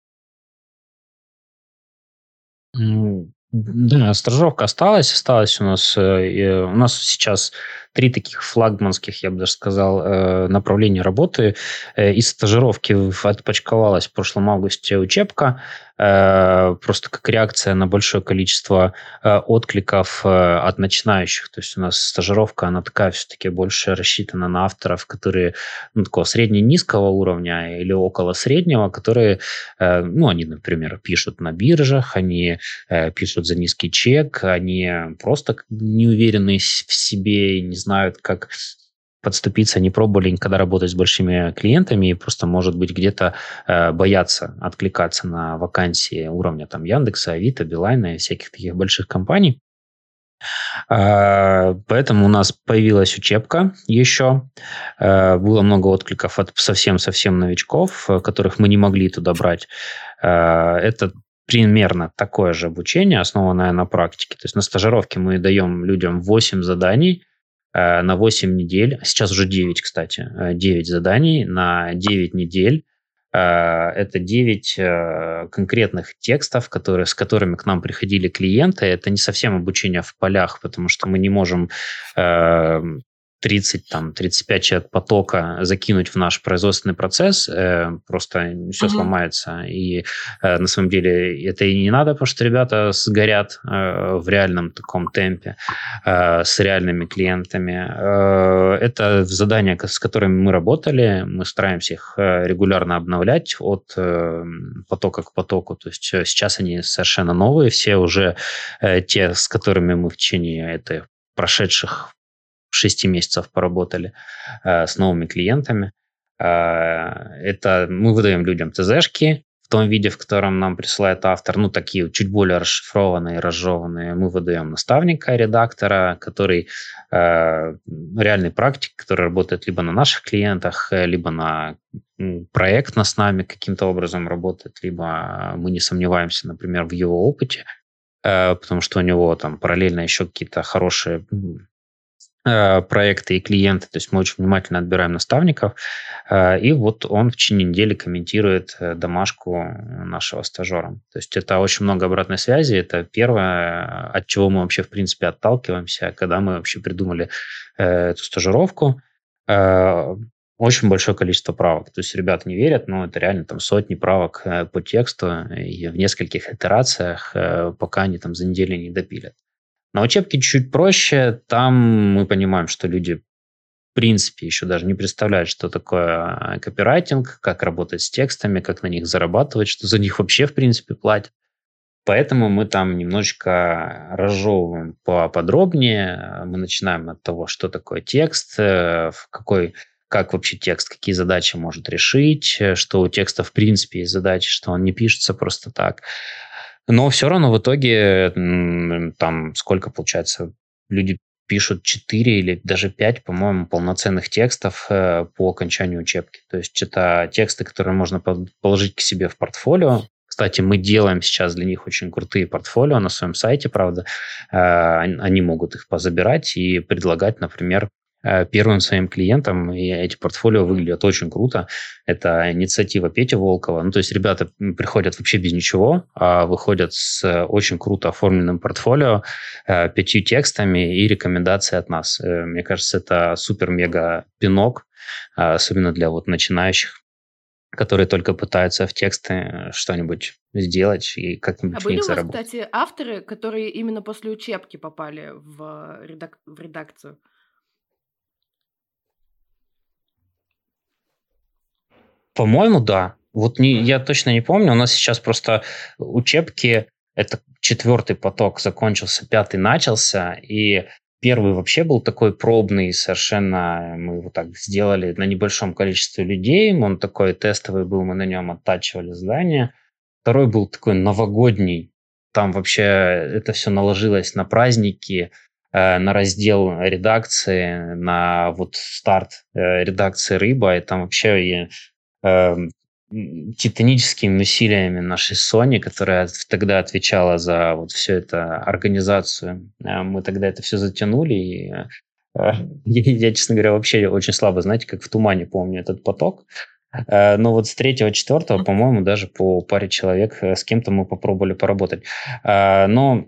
Да, стажировка осталась. Осталась у нас... Э, у нас сейчас три таких флагманских, я бы даже сказал, э, направления работы. Э, из стажировки отпочковалась в прошлом августе учебка, просто как реакция на большое количество откликов от начинающих. То есть у нас стажировка, она такая все-таки больше рассчитана на авторов, которые ну, такого средне-низкого уровня или около среднего, которые, ну, они, например, пишут на биржах, они пишут за низкий чек, они просто не уверены в себе, не знают, как подступиться, не пробовали никогда работать с большими клиентами и просто, может быть, где-то э, боятся откликаться на вакансии уровня там Яндекса, Авито, Билайна и всяких таких больших компаний. Э, поэтому у нас появилась учебка еще. Э, было много откликов от совсем-совсем новичков, э, которых мы не могли туда брать. Э, это примерно такое же обучение, основанное на практике. То есть на стажировке мы даем людям 8 заданий, на 8 недель, а сейчас уже 9, кстати, 9 э, заданий на 9 недель. Э, это 9 конкретных текстов, которые, с которыми к нам приходили клиенты. Это не совсем обучение в полях, потому что мы не можем 30, там, 35 человек потока закинуть в наш производственный процесс, э, просто все uh-huh. сломается. И э, на самом деле это и не надо, потому что ребята сгорят э, в реальном таком темпе э, с реальными клиентами. Э, это задания, с которыми мы работали, мы стараемся их э, регулярно обновлять от э, потока к потоку. То есть э, сейчас они совершенно новые, все уже э, те, с которыми мы в течение этой прошедших 6 месяцев поработали э, с новыми клиентами. Э, это мы выдаем людям ТЗшки в том виде, в котором нам присылает автор, ну, такие чуть более расшифрованные, разжеванные. Мы выдаем наставника, редактора, который э, реальный практик, который работает либо на наших клиентах, э, либо на проектно с нами каким-то образом работает, либо мы не сомневаемся, например, в его опыте, э, потому что у него там параллельно еще какие-то хорошие проекты и клиенты, то есть мы очень внимательно отбираем наставников, э, и вот он в течение недели комментирует э, домашку нашего стажера. То есть это очень много обратной связи, это первое, от чего мы вообще в принципе отталкиваемся, когда мы вообще придумали эту стажировку. Очень большое количество правок. То есть ребята не верят, но это реально там сотни правок по тексту и в нескольких итерациях, пока они там за неделю не допилят. На учебке чуть проще. Там мы понимаем, что люди в принципе еще даже не представляют, что такое а, копирайтинг, как работать с текстами, как на них зарабатывать, что за них вообще в принципе платят. Поэтому мы там немножечко разжевываем поподробнее. Мы начинаем от того, что такое текст, э, в какой как вообще текст, какие задачи может решить, э, что у текста в принципе есть задачи, что он не пишется просто так. Но все равно в итоге там сколько получается, люди пишут 4 или даже 5, по-моему, полноценных текстов э, по окончанию учебки. То есть это тексты, которые можно положить к себе в портфолио. Кстати, мы делаем сейчас для них очень крутые портфолио на своем сайте, правда. Э, они могут их позабирать и предлагать, например, первым своим клиентам, и эти портфолио выглядят очень круто. Это инициатива Пети Волкова. Ну, то есть ребята приходят вообще без ничего, а выходят с очень круто оформленным портфолио, э, пятью текстами и рекомендацией от нас. Э, мне кажется, это супер-мега пинок, особенно для вот начинающих которые только пытаются в тексты что-нибудь сделать и как-нибудь а в были у вас, кстати, авторы, которые именно после учебки попали в, редак... в редакцию? По-моему, да. Вот не, я точно не помню. У нас сейчас просто учебки, это четвертый поток закончился, пятый начался, и первый вообще был такой пробный совершенно. Мы его так сделали на небольшом количестве людей. Он такой тестовый был, мы на нем оттачивали здание. Второй был такой новогодний. Там вообще это все наложилось на праздники, э, на раздел редакции, на вот старт э, редакции «Рыба», и там вообще э, титаническими усилиями нашей Sony, которая тогда отвечала за вот всю эту организацию. Э, мы тогда это все затянули, и э, я, честно говоря, вообще очень слабо, знаете, как в тумане помню этот поток. Но вот с третьего, четвертого, по-моему, даже по паре человек с кем-то мы попробовали поработать. Но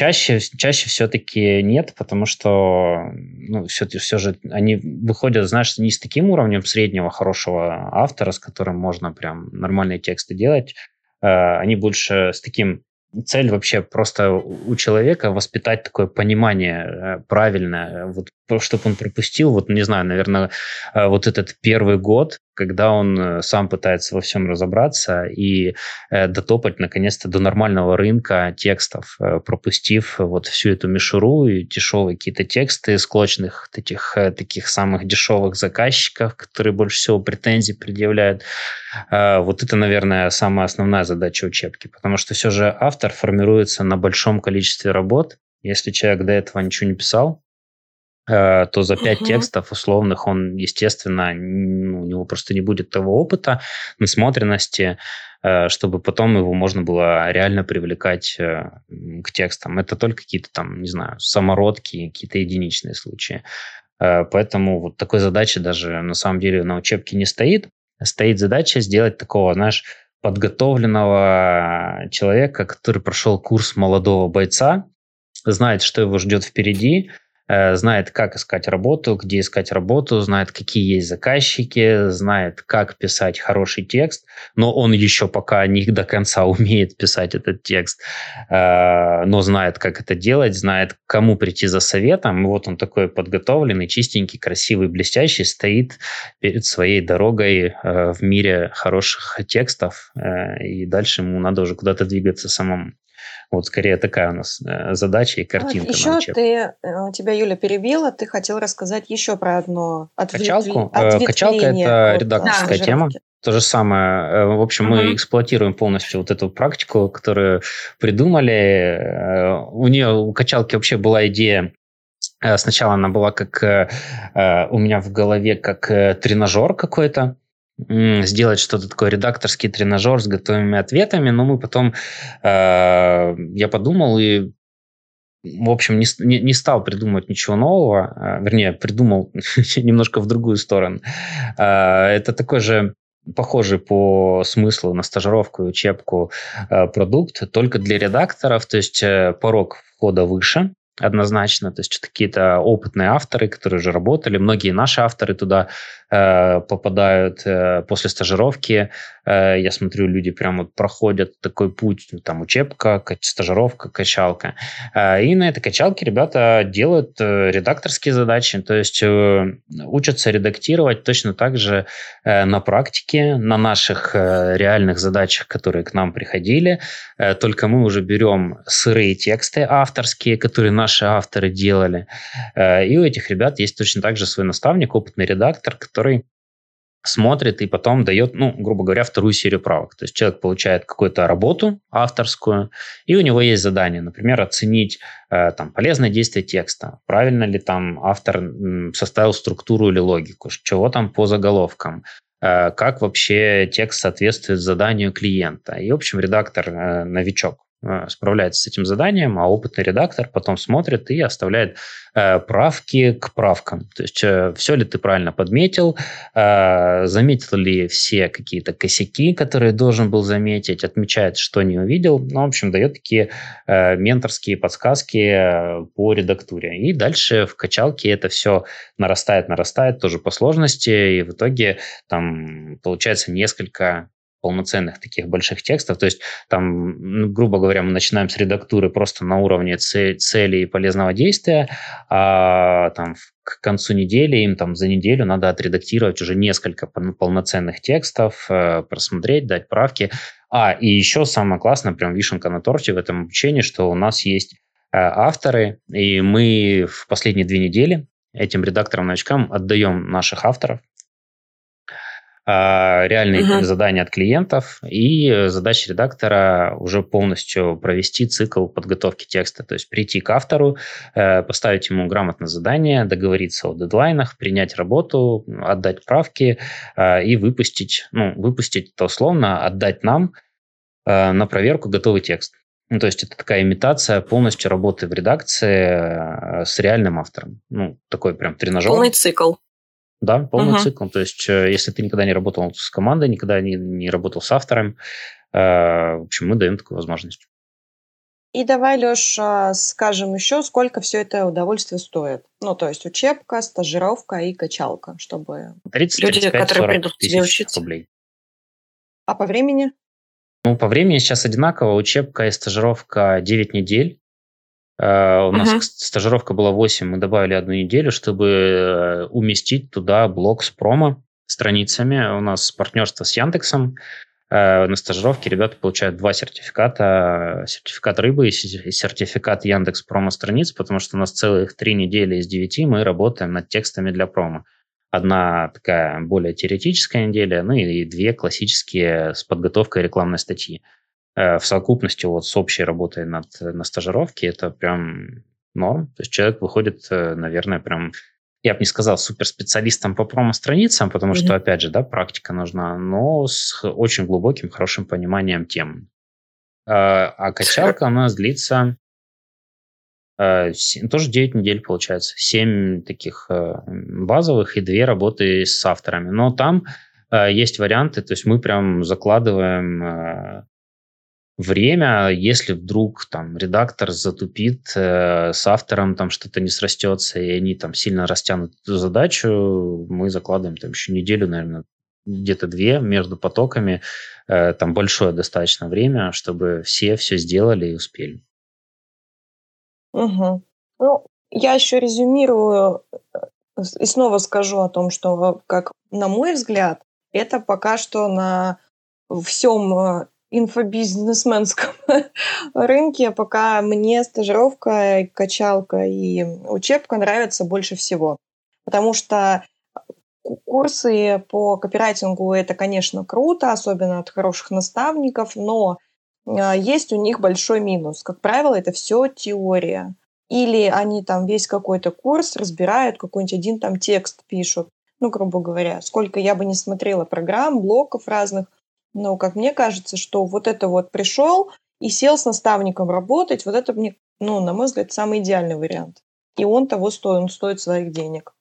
Чаще, чаще все-таки нет, потому что ну, все, все же они выходят, знаешь, не с таким уровнем среднего хорошего автора, с которым можно прям нормальные тексты делать. Э, они больше с таким цель вообще просто у человека воспитать такое понимание э, правильное, вот, чтобы он пропустил, вот не знаю, наверное, э, вот этот первый год, когда он э, сам пытается во всем разобраться и дотопать наконец-то до нормального рынка текстов, пропустив вот всю эту мишуру и дешевые какие-то тексты склочных этих таких самых дешевых заказчиков, которые больше всего претензий предъявляют. Вот это, наверное, самая основная задача учебки, потому что все же автор формируется на большом количестве работ. Если человек до этого ничего не писал, э, то за пять uh-huh. текстов условных он, естественно, ну, у него просто не будет того опыта, насмотренности, э, чтобы потом его можно было реально привлекать э, к текстам. Это только какие-то там, не знаю, самородки, какие-то единичные случаи. Поэтому вот такой задачи даже на самом деле на учебке не стоит. Стоит задача сделать такого, знаешь, подготовленного человека, который прошел курс молодого бойца, знает, что его ждет впереди, Э, знает, как искать работу, где искать работу, знает, какие есть заказчики, знает, как писать хороший текст, но он еще пока не до конца умеет писать этот текст, э, но знает, как это делать, знает, кому прийти за советом. И вот он такой подготовленный, чистенький, красивый, блестящий, стоит перед своей дорогой э, в мире хороших текстов, и дальше ему надо уже куда-то двигаться самому. Вот скорее такая у нас э, задача и картинка. Еще ты, э, тебя Юля перебила, ты хотел рассказать еще про одно Качалку. Э, качалка – это редакторская да, тема. То же самое. В общем, uh-huh. мы эксплуатируем полностью вот эту практику, которую придумали. У нее, у качалки вообще была идея Сначала она была как у меня в голове как тренажер какой-то, сделать что-то такое редакторский тренажер с готовыми ответами, но мы потом, э, я подумал и в общем, не, не, не стал придумывать ничего нового, э, вернее, придумал немножко в другую сторону. Э, это такой же похожий по смыслу на стажировку и учебку э, продукт, только для редакторов, то есть э, порог входа выше, однозначно, то есть какие-то опытные авторы, которые уже работали, многие наши авторы туда попадают э, после стажировки. Э, я смотрю, люди прямо проходят такой путь, ну, там учебка, стажировка, качалка. И на этой качалке ребята делают редакторские задачи, то есть учатся редактировать точно так же на практике, на наших реальных задачах, которые к нам приходили. Только мы уже берем сырые тексты авторские, которые наши авторы делали. И у этих ребят есть точно так же свой наставник, опытный редактор, который который смотрит и потом дает, ну, грубо говоря, вторую серию правок. То есть человек получает какую-то работу авторскую, и у него есть задание, например, оценить э, там полезное действие текста, правильно ли там автор составил структуру или логику, чего там по заголовкам, э, как вообще текст соответствует заданию клиента. И, в общем, редактор, э, новичок, справляется с этим заданием, а опытный редактор потом смотрит и оставляет э, правки к правкам. То есть э, все ли ты правильно подметил, э, заметил ли все какие-то косяки, которые должен был заметить, отмечает, что не увидел. Ну, в общем, дает такие э, менторские подсказки э, по редактуре. И дальше в качалке это все нарастает, нарастает тоже по сложности, и в итоге там получается несколько полноценных таких больших текстов. То есть там, ну, грубо говоря, мы начинаем с редактуры просто на уровне цели и полезного действия, а там к концу недели им там за неделю надо отредактировать уже несколько полноценных текстов, э, просмотреть, дать правки. А, и еще самое классное, прям вишенка на торте в этом обучении, что у нас есть э, авторы, и мы в последние две недели этим редакторам-новичкам отдаем наших авторов, реальные uh-huh. задания от клиентов и задача редактора уже полностью провести цикл подготовки текста, то есть прийти к автору, э, поставить ему грамотное задание, договориться о дедлайнах, принять работу, отдать правки э, и выпустить, ну, выпустить это условно, отдать нам э, на проверку готовый текст. Ну, то есть это такая имитация полностью работы в редакции с реальным автором. Ну, такой прям тренажер. Полный цикл. Да, полный uh-huh. цикл. То есть, если ты никогда не работал с командой, никогда не, не работал с автором, в общем, мы даем такую возможность. И давай, Леша, скажем еще, сколько все это удовольствие стоит. Ну, то есть учебка, стажировка и качалка, чтобы 30, люди, 35, которые придут к тебе учиться. Рублей. А по времени? Ну, по времени сейчас одинаково. Учебка и стажировка 9 недель. Uh, у нас uh-huh. стажировка была 8, мы добавили одну неделю, чтобы э, уместить туда блок с промо страницами. У нас партнерство с Яндексом. Э, на стажировке ребята получают два сертификата. Сертификат рыбы и сертификат Яндекс промо-страниц, потому что у нас целых три недели из девяти мы работаем над текстами для промо. Одна такая более теоретическая неделя, ну и две классические с подготовкой рекламной статьи. Э, в совокупности вот с общей работой над, на стажировке это прям норм. То есть человек выходит, э, наверное, прям я бы не сказал суперспециалистом по промо-страницам, потому mm-hmm. что, опять же, да, практика нужна, но с очень глубоким, хорошим пониманием тем. А, качалка у нас длится тоже 9 недель, получается. 7 таких базовых и 2 работы с авторами. Но там есть варианты, то есть мы прям закладываем время, если вдруг там редактор затупит э, с автором, там что-то не срастется, и они там сильно растянут эту задачу, мы закладываем там еще неделю, наверное, где-то две между потоками, э, там большое достаточно время, чтобы все все сделали и успели. Угу. Ну, я еще резюмирую э, и снова скажу о том, что, как на мой взгляд, это пока что на всем э, инфобизнесменском рынке пока мне стажировка, качалка и учебка нравятся больше всего. Потому что курсы по копирайтингу это, конечно, круто, особенно от хороших наставников, но а, есть у них большой минус. Как правило, это все теория. Или они там весь какой-то курс разбирают, какой-нибудь один там текст пишут. Ну, грубо говоря, сколько я бы не смотрела программ, блоков разных, но, как мне кажется, что вот это вот пришел и сел с наставником работать, вот это мне, ну, на мой взгляд, самый идеальный вариант. И он того стоит, он стоит своих денег.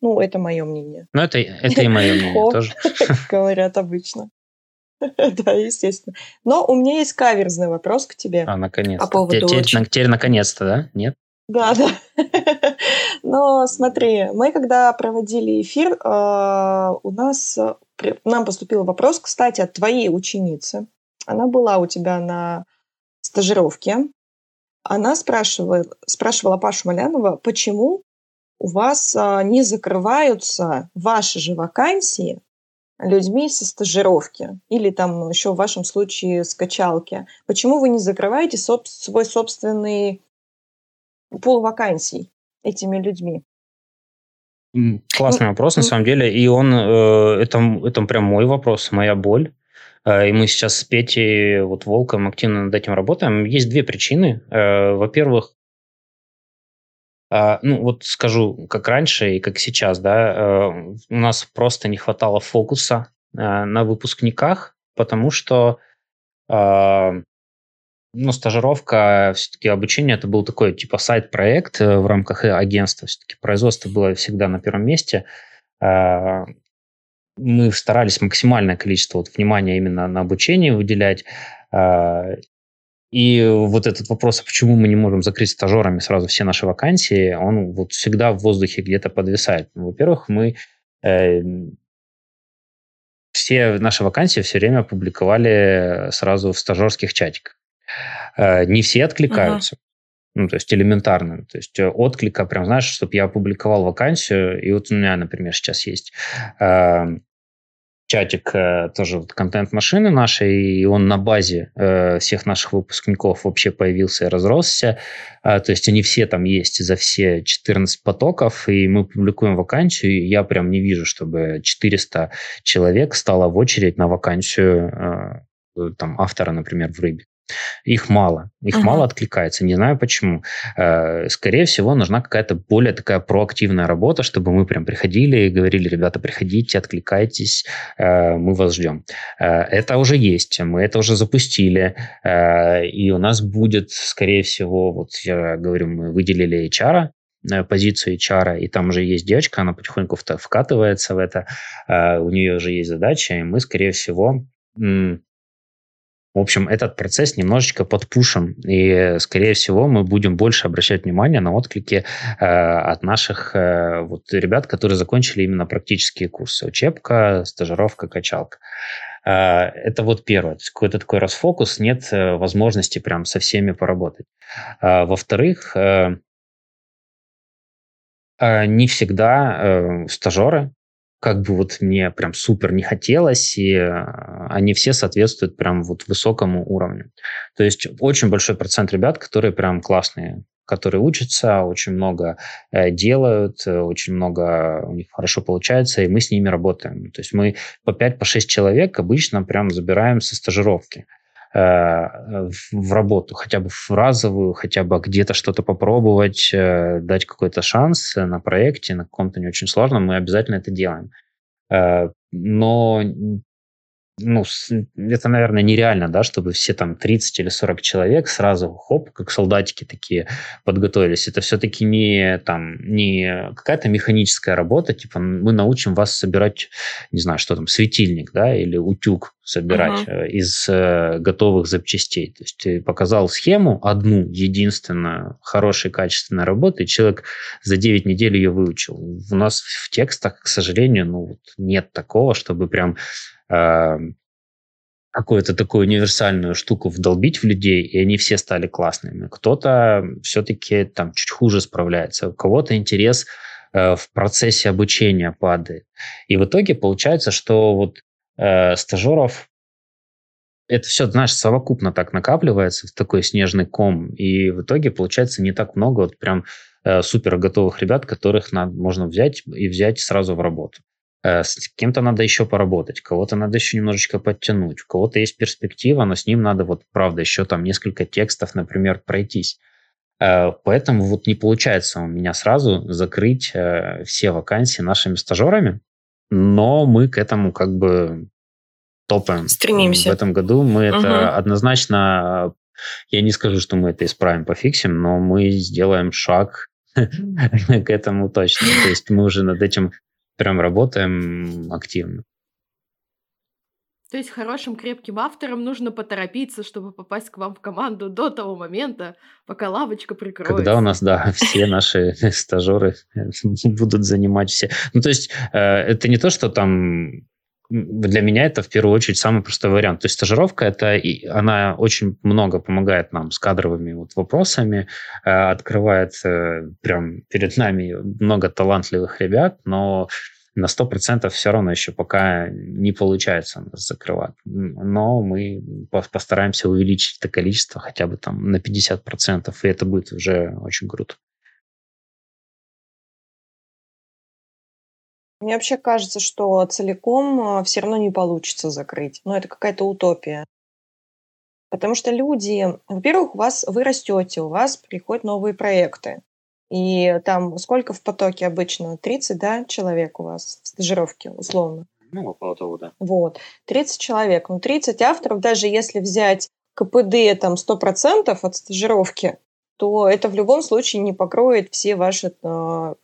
Ну, это мое мнение. Ну, это, это и мое мнение тоже. Говорят обычно. Да, естественно. Но у меня есть каверзный вопрос к тебе. А, наконец-то. По поводу теперь, теперь наконец-то, да? Нет? Да, да. Но смотри, мы когда проводили эфир, а, у нас нам поступил вопрос, кстати, от твоей ученицы. Она была у тебя на стажировке. Она спрашивала, спрашивала Пашу Малянова, почему у вас а, не закрываются ваши же вакансии людьми со стажировки или там еще в вашем случае скачалки. Почему вы не закрываете соб- свой собственный пул вакансий этими людьми? Классный вопрос, на самом деле. И он, э, это, это прям мой вопрос, моя боль. Э, и мы сейчас с Петей, вот Волком, активно над этим работаем. Есть две причины. Э, во-первых, ну, вот скажу, как раньше и как сейчас, да, у нас просто не хватало фокуса на выпускниках, потому что ну, стажировка, все-таки обучение, это был такой типа сайт-проект э, в рамках агентства. Все-таки производство было всегда на первом месте. А, мы старались максимальное количество вот внимания именно на обучение выделять. А, и вот этот вопрос, а почему мы не можем закрыть стажерами сразу все наши вакансии, он вот всегда в воздухе где-то подвисает. Во-первых, мы э, все наши вакансии все время публиковали сразу в стажерских чатиках. Э, не все откликаются. Uh-huh. Ну, то есть элементарно. То есть э, отклика, прям, знаешь, чтобы я опубликовал вакансию, и вот у меня, например, сейчас есть э, чатик э, тоже вот, контент-машины нашей, и он на базе э, всех наших выпускников вообще появился и разросся. Э, то есть они все там есть за все 14 потоков, и мы публикуем вакансию, и я прям не вижу, чтобы 400 человек стало в очередь на вакансию э, там автора, например, в Рыбе. Их мало. Их uh-huh. мало откликается. Не знаю почему. Э, скорее всего, нужна какая-то более такая проактивная работа, чтобы мы прям приходили и говорили, ребята, приходите, откликайтесь, э, мы вас ждем. Э, это уже есть. Мы это уже запустили. И у нас будет, скорее всего, вот я говорю, мы выделили HR, позицию HR, и там уже есть девочка, она потихоньку вкатывается в это, у нее уже есть задача, и мы, скорее всего, в общем, этот процесс немножечко подпушен, и, скорее всего, мы будем больше обращать внимание на отклики э, от наших э, вот, ребят, которые закончили именно практические курсы. Учебка, стажировка, качалка. Э, это вот первое. какой-то такой расфокус, нет э, возможности прям со всеми поработать. Э, во-вторых, э, э, не всегда э, стажеры как бы вот мне прям супер не хотелось, и э, они все соответствуют прям вот высокому уровню. То есть очень большой процент ребят, которые прям классные, которые учатся, очень много э, делают, э, очень много у них хорошо получается, и мы с ними работаем. То есть мы по 5-6 по человек обычно прям забираем со стажировки в работу, хотя бы в разовую, хотя бы где-то что-то попробовать, дать какой-то шанс на проекте, на каком-то не очень сложном, мы обязательно это делаем. Но ну, это, наверное, нереально, да, чтобы все там 30 или 40 человек сразу, хоп, как солдатики такие подготовились. Это все-таки не там, не какая-то механическая работа, типа мы научим вас собирать, не знаю, что там, светильник, да, или утюг собирать uh-huh. из э, готовых запчастей. То есть ты показал схему, одну, единственную, хорошей, качественной работы, и человек за 9 недель ее выучил. У нас в текстах, к сожалению, ну, нет такого, чтобы прям какую-то такую универсальную штуку вдолбить в людей, и они все стали классными. Кто-то все-таки там чуть хуже справляется, у кого-то интерес э, в процессе обучения падает. И в итоге получается, что вот э, стажеров это все, знаешь, совокупно так накапливается в такой снежный ком, и в итоге получается не так много вот прям э, супер готовых ребят, которых надо, можно взять и взять сразу в работу. Э, с кем-то надо еще поработать, кого-то надо еще немножечко подтянуть, у кого-то есть перспектива, но с ним надо вот, правда, еще там несколько текстов, например, пройтись. Э, поэтому вот не получается у меня сразу закрыть э, все вакансии нашими стажерами, но мы к этому как бы топаем. Стремимся. В этом году мы угу. это однозначно, я не скажу, что мы это исправим, пофиксим, но мы сделаем шаг к этому точно. То есть мы уже над этим прям работаем активно. То есть хорошим крепким авторам нужно поторопиться, чтобы попасть к вам в команду до того момента, пока лавочка прикроется. Когда у нас, да, все наши стажеры будут занимать все. Ну, то есть э, это не то, что там для меня это в первую очередь самый простой вариант. То есть стажировка это она очень много помогает нам с кадровыми вот вопросами, э, открывает э, прям перед нами много талантливых ребят, но на 100% все равно еще пока не получается нас закрывать. Но мы постараемся увеличить это количество хотя бы там на 50%, и это будет уже очень круто. Мне вообще кажется, что целиком а, все равно не получится закрыть. Но это какая-то утопия. Потому что люди, во-первых, у вас вы растете, у вас приходят новые проекты. И там сколько в потоке обычно? 30, да, человек у вас в стажировке, условно? Ну, около того, да. Вот. 30 человек. Ну, 30 авторов, даже если взять КПД там 100% от стажировки, то это в любом случае не покроет все ваши э,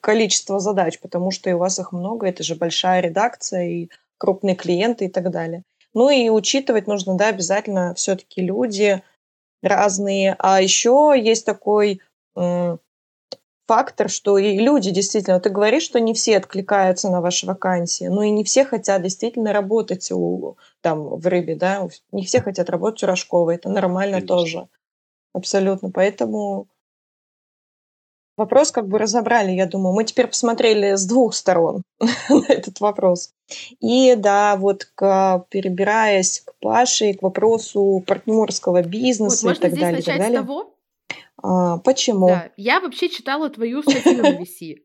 количество задач, потому что и у вас их много, это же большая редакция и крупные клиенты и так далее. Ну и учитывать нужно, да, обязательно все-таки люди разные. А еще есть такой э, фактор, что и люди действительно, ты говоришь, что не все откликаются на ваши вакансии, но и не все хотят действительно работать у, там, в рыбе, да, не все хотят работать у Рожкова, это нормально Конечно. тоже. Абсолютно. Поэтому вопрос как бы разобрали, я думаю. Мы теперь посмотрели с двух сторон на этот вопрос. И да, вот к, перебираясь к Паше и к вопросу партнерского бизнеса вот, и так далее. Начать и так далее. С того? А, почему? Да. Я вообще читала твою статью на VC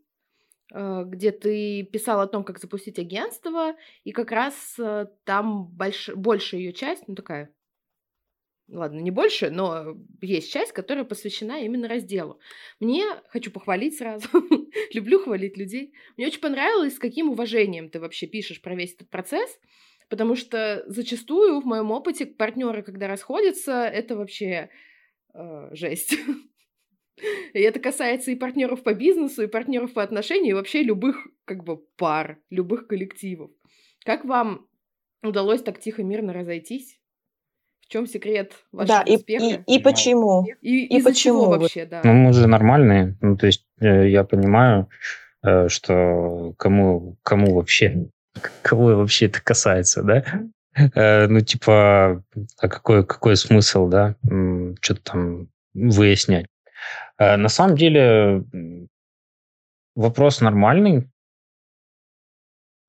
э, где ты писал о том, как запустить агентство, и как раз э, там больш... большая ее часть, ну такая ладно, не больше, но есть часть, которая посвящена именно разделу. Мне, хочу похвалить сразу, люблю хвалить людей, мне очень понравилось, с каким уважением ты вообще пишешь про весь этот процесс, потому что зачастую в моем опыте партнеры, когда расходятся, это вообще э, жесть. И это касается и партнеров по бизнесу, и партнеров по отношениям, и вообще любых как бы пар, любых коллективов. Как вам удалось так тихо, мирно разойтись? В чем секрет вашего да, успеха? И, и, и почему? И, и из-за чего вообще, да? Ну, мы же нормальные. Ну, то есть э, я понимаю, э, что кому, кому вообще, кого вообще это касается, да? Э, ну, типа, а какой, какой смысл, да, что-то там выяснять? На самом деле вопрос нормальный.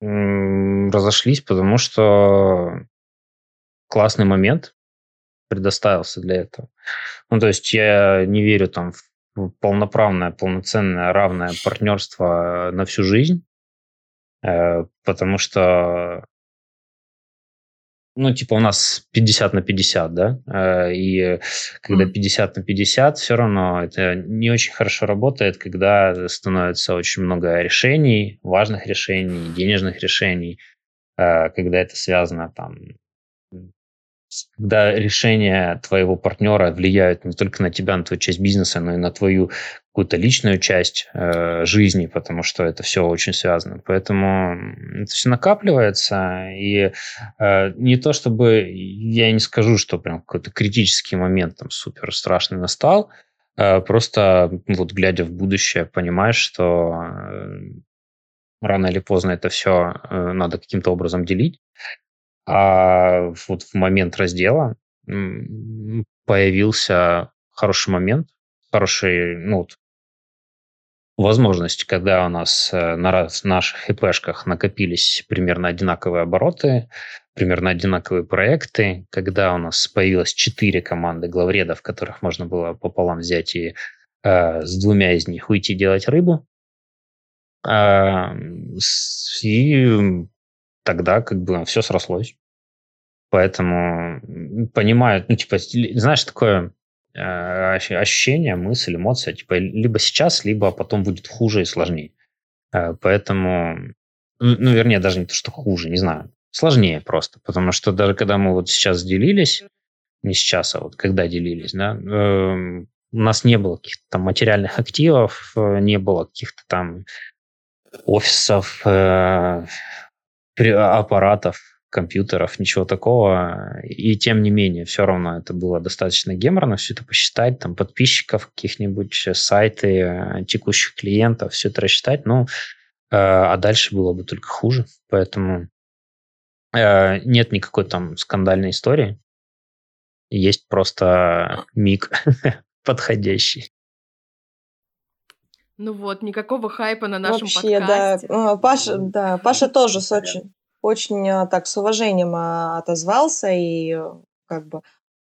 Разошлись, потому что классный момент предоставился для этого. Ну, то есть я не верю там в полноправное, полноценное, равное партнерство на всю жизнь, э, потому что ну, типа у нас 50 на 50, да, э, и когда 50 на 50, все равно это не очень хорошо работает, когда становится очень много решений, важных решений, денежных решений, э, когда это связано там когда решения твоего партнера влияют не только на тебя, на твою часть бизнеса, но и на твою какую-то личную часть э, жизни, потому что это все очень связано. Поэтому это все накапливается, и э, не то чтобы я не скажу, что прям какой-то критический момент там супер страшный настал, э, просто вот глядя в будущее понимаешь, что э, рано или поздно это все э, надо каким-то образом делить. А вот в момент раздела появился хороший момент, хороший, ну, вот, возможность, когда у нас э, на наших ИПшках накопились примерно одинаковые обороты, примерно одинаковые проекты, когда у нас появилось четыре команды главредов, которых можно было пополам взять и э, с двумя из них уйти делать рыбу. Э, и тогда как бы все срослось. Поэтому понимаю, ну, типа, знаешь, такое э, ощущение, мысль, эмоция, типа, либо сейчас, либо потом будет хуже и сложнее. Э, поэтому, ну, вернее, даже не то, что хуже, не знаю, сложнее просто, потому что даже когда мы вот сейчас делились, не сейчас, а вот когда делились, да, э, у нас не было каких-то там материальных активов, э, не было каких-то там офисов, аппаратов, компьютеров, ничего такого. И тем не менее, все равно это было достаточно геморно, все это посчитать, там, подписчиков каких-нибудь, э, сайты, э, текущих клиентов, все это рассчитать, ну, э, а дальше было бы только хуже. Поэтому э, нет никакой там скандальной истории. Есть просто миг подходящий. Ну вот, никакого хайпа на нашем Вообще, подкасте. да. Паша, да, Паша тоже с очень, очень а, так с уважением а, отозвался и как бы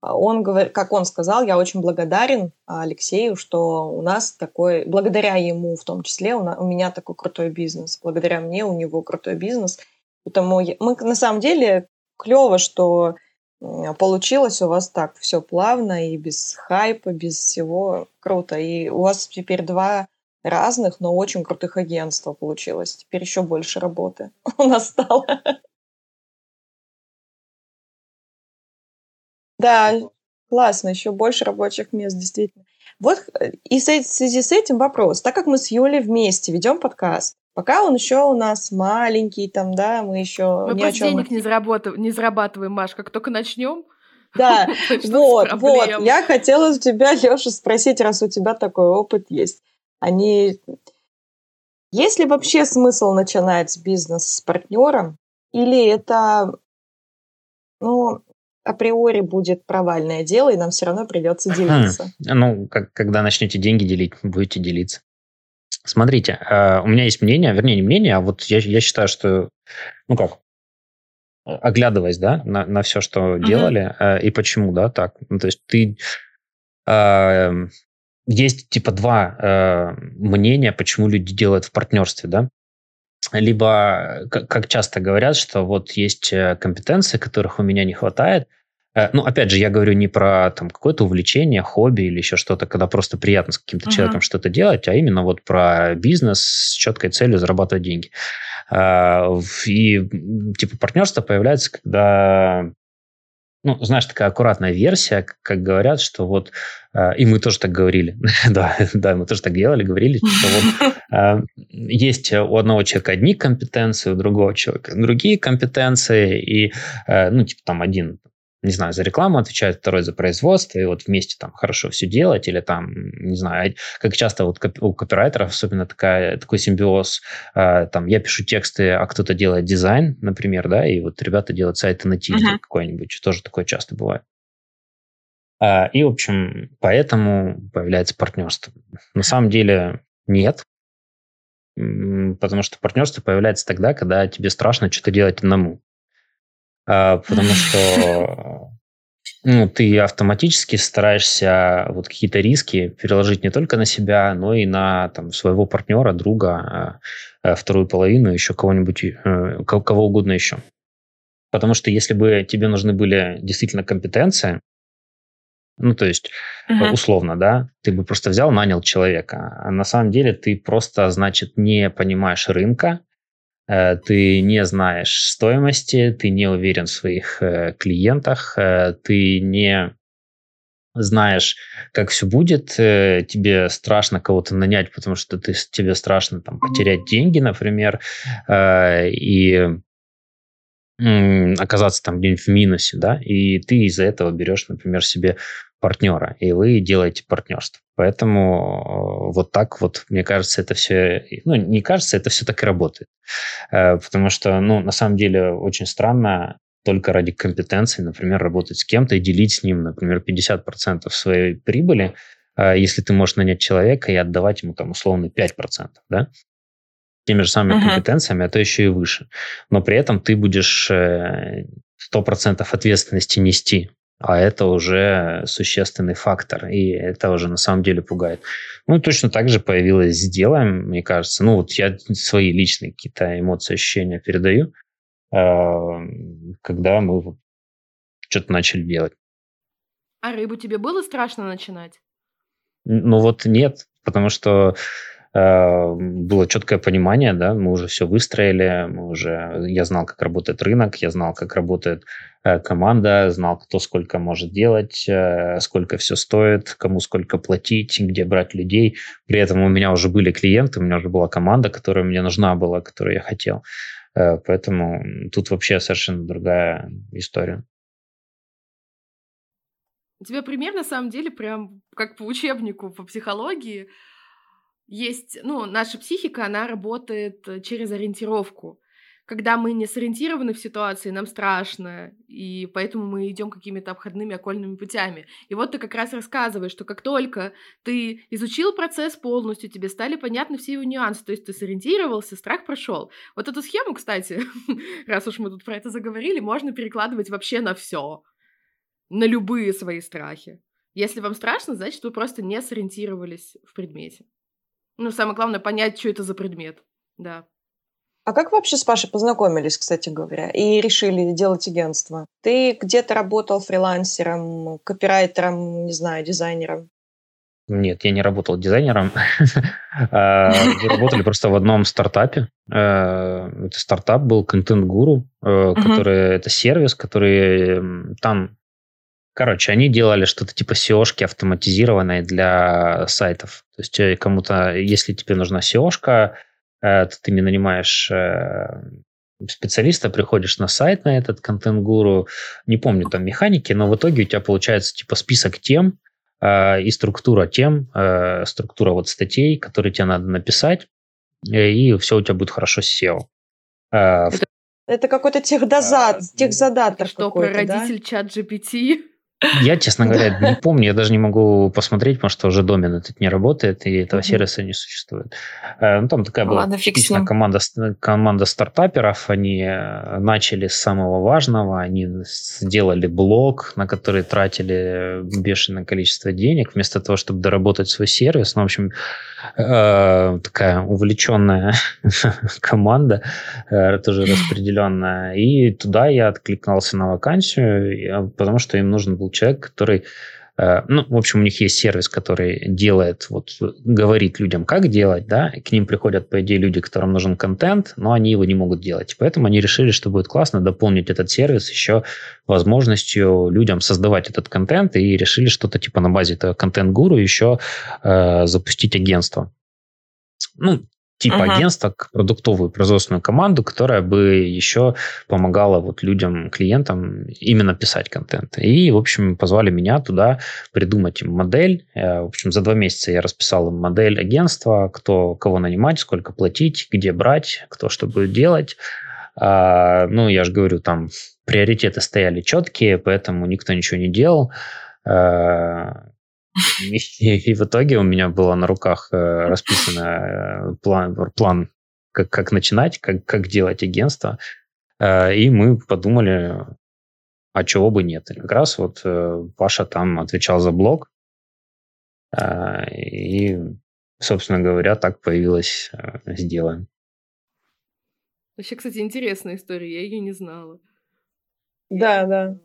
а, он говорит, как он сказал, я очень благодарен Алексею, что у нас такой, благодаря ему в том числе, у, у меня такой крутой бизнес, благодаря мне у него крутой бизнес. Поэтому я, мы на самом деле клево, что получилось у вас так все плавно и без хайпа, без всего круто. И у вас теперь два разных, но очень крутых агентства получилось. Теперь еще больше работы у нас стало. Да, классно, еще больше рабочих мест, действительно. Вот э, и в связи с этим вопрос. Так как мы с Юлей вместе ведем подкаст, пока он еще у нас маленький, там, да, мы еще мы ни о чем... денег не, зарабатываем, не зарабатываем, Маш, как только начнем. Да, вот, вот. Я хотела у тебя, Леша, спросить, раз у тебя такой опыт есть они... Есть ли вообще смысл начинать бизнес с партнером? Или это, ну, априори будет провальное дело, и нам все равно придется делиться? Ну, как, когда начнете деньги делить, будете делиться. Смотрите, э, у меня есть мнение, вернее, не мнение, а вот я, я считаю, что, ну как, оглядываясь, да, на, на все, что uh-huh. делали, э, и почему, да, так. Ну, то есть ты э, есть типа два э, мнения, почему люди делают в партнерстве, да. Либо, как, как часто говорят, что вот есть э, компетенции, которых у меня не хватает, Э, ну, опять же, я говорю не про там какое-то увлечение, хобби или еще что-то, когда просто приятно с каким-то uh-huh. человеком что-то делать, а именно вот про бизнес с четкой целью зарабатывать деньги. Э, и типа партнерство появляется, когда ну, знаешь, такая аккуратная версия, как говорят, что вот, э, и мы тоже так говорили, да, да, мы тоже так делали, говорили, что вот э, есть у одного человека одни компетенции, у другого человека другие компетенции, и, э, ну, типа там один не знаю, за рекламу отвечает, второй за производство, и вот вместе там хорошо все делать, или там, не знаю, как часто вот у копирайтеров особенно такая, такой симбиоз, э, там, я пишу тексты, а кто-то делает дизайн, например, да, и вот ребята делают сайты на тильде uh-huh. какой-нибудь, тоже такое часто бывает. А, и, в общем, поэтому появляется партнерство. На самом деле нет, потому что партнерство появляется тогда, когда тебе страшно что-то делать одному. А, потому что ну, ты автоматически стараешься вот какие-то риски переложить не только на себя, но и на там, своего партнера, друга, а, а, вторую половину, еще кого-нибудь, э, кого угодно еще. Потому что если бы тебе нужны были действительно компетенции, ну, то есть, uh-huh. условно, да, ты бы просто взял, нанял человека. А на самом деле ты просто, значит, не понимаешь рынка, ты не знаешь стоимости, ты не уверен в своих э, клиентах, э, ты не знаешь, как все будет, тебе страшно кого-то нанять, потому что ты, тебе страшно там, потерять деньги, например, и оказаться там где-нибудь в минусе, да, и ты из-за этого берешь, например, себе партнера, и вы делаете партнерство. Поэтому э, вот так вот, мне кажется, это все, ну, не кажется, это все так и работает. Э, потому что, ну, на самом деле, очень странно только ради компетенции, например, работать с кем-то и делить с ним, например, 50% своей прибыли, э, если ты можешь нанять человека и отдавать ему там условно 5%, да, теми же самыми uh-huh. компетенциями, а то еще и выше. Но при этом ты будешь 100% ответственности нести а это уже существенный фактор, и это уже на самом деле пугает. Ну, точно так же появилось «сделаем», мне кажется. Ну, вот я свои личные какие-то эмоции, ощущения передаю, а, когда мы что-то начали делать. А рыбу тебе было страшно начинать? Ну, вот нет, потому что было четкое понимание, да, мы уже все выстроили, мы уже, я знал, как работает рынок, я знал, как работает э, команда, знал, кто сколько может делать, э, сколько все стоит, кому сколько платить, где брать людей. При этом у меня уже были клиенты, у меня уже была команда, которая мне нужна была, которую я хотел. Поэтому тут вообще совершенно другая история. У тебя пример, на самом деле, прям как по учебнику по психологии есть, ну, наша психика, она работает э, через ориентировку. Когда мы не сориентированы в ситуации, нам страшно, и поэтому мы идем какими-то обходными окольными путями. И вот ты как раз рассказываешь, что как только ты изучил процесс полностью, тебе стали понятны все его нюансы, то есть ты сориентировался, страх прошел. Вот эту схему, кстати, раз уж мы тут про это заговорили, можно перекладывать вообще на все, на любые свои страхи. Если вам страшно, значит, вы просто не сориентировались в предмете. Ну, самое главное, понять, что это за предмет. Да. А как вообще с Пашей познакомились, кстати говоря, и решили делать агентство? Ты где-то работал фрилансером, копирайтером, не знаю, дизайнером? Нет, я не работал дизайнером. А, мы работали просто в одном стартапе. Э, это стартап был Content Guru, э, который это сервис, который там Короче, они делали что-то типа SEO-шки автоматизированной для сайтов. То есть э, кому-то, если тебе нужна SEO-шка, э, то ты не нанимаешь э, специалиста, приходишь на сайт на этот контент-гуру, не помню там механики, но в итоге у тебя получается типа список тем и структура тем, структура вот статей, которые тебе надо написать, и все у тебя будет хорошо с SEO. Это, это какой-то техдозад, техзадатор Что, про родитель да? чат GPT? Я, честно говоря, не помню, я даже не могу посмотреть, потому что уже домен этот не работает, и этого сервиса не существует. Э, ну, там такая была типичная команда, команда стартаперов, они э, начали с самого важного, они сделали блог, на который тратили бешеное количество денег, вместо того, чтобы доработать свой сервис. Ну, в общем, э, такая увлеченная команда, тоже распределенная. И туда я откликнулся на вакансию, потому что им нужен был человек, который э, ну, в общем, у них есть сервис, который делает, вот, говорит людям, как делать, да, к ним приходят, по идее, люди, которым нужен контент, но они его не могут делать. Поэтому они решили, что будет классно дополнить этот сервис еще возможностью людям создавать этот контент, и решили что-то типа на базе этого контент-гуру еще э, запустить агентство. Ну, типа uh-huh. агентства, продуктовую производственную команду, которая бы еще помогала вот людям, клиентам именно писать контент. И, в общем, позвали меня туда придумать им модель. Э, в общем, за два месяца я расписал им модель агентства, кто кого нанимать, сколько платить, где брать, кто что будет делать. А, ну, я же говорю, там приоритеты стояли четкие, поэтому никто ничего не делал. И, и в итоге у меня было на руках э, расписано э, план, план как, как начинать, как, как делать агентство. Э, и мы подумали, а чего бы нет. И как раз вот Паша там отвечал за блог. И, собственно говоря, так появилось «Сделаем». Вообще, кстати, интересная история, я ее не знала. Да, да.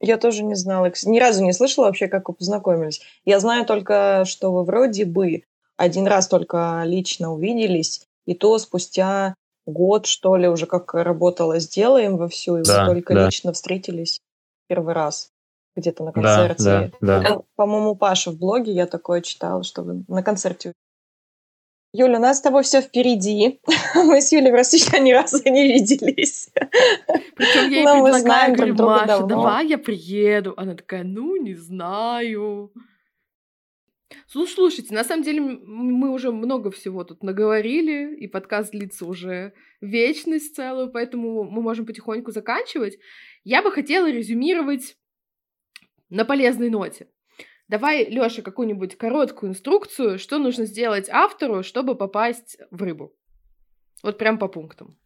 Я тоже не знала. Ни разу не слышала вообще, как вы познакомились. Я знаю только, что вы вроде бы один раз только лично увиделись, и то спустя год, что ли, уже как работала «Сделаем» вовсю, и да, вы только да. лично встретились первый раз где-то на концерте. Да, да, да. По-моему, Паша в блоге я такое читала, что вы на концерте Юля, у нас с тобой все впереди. Мы с Юлей просто еще ни разу не виделись. Причем я ей Но предлагаю, знаем говорю, друг Маша, давно. давай я приеду. Она такая, ну, не знаю. Слушайте, на самом деле мы уже много всего тут наговорили, и подкаст длится уже вечность целую, поэтому мы можем потихоньку заканчивать. Я бы хотела резюмировать на полезной ноте. Давай, Лёша, какую-нибудь короткую инструкцию, что нужно сделать автору, чтобы попасть в рыбу. Вот прям по пунктам.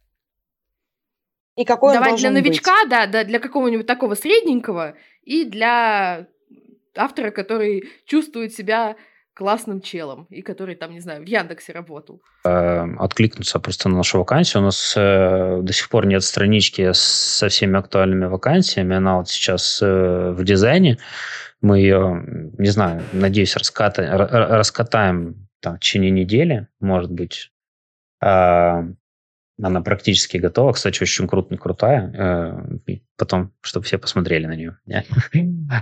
И какой Давай для новичка, быть? да, да, для какого-нибудь такого средненького, и для автора, который чувствует себя классным челом, и который там, не знаю, в Яндексе работал. Э, откликнуться просто на нашу вакансию. У нас э, до сих пор нет странички со всеми актуальными вакансиями. Она вот сейчас э, в дизайне. Мы ее, не знаю, надеюсь, раската, раскатаем там, в течение недели, может быть. Она практически готова. Кстати, очень крут, крутая. Э, потом, чтобы все посмотрели на нее.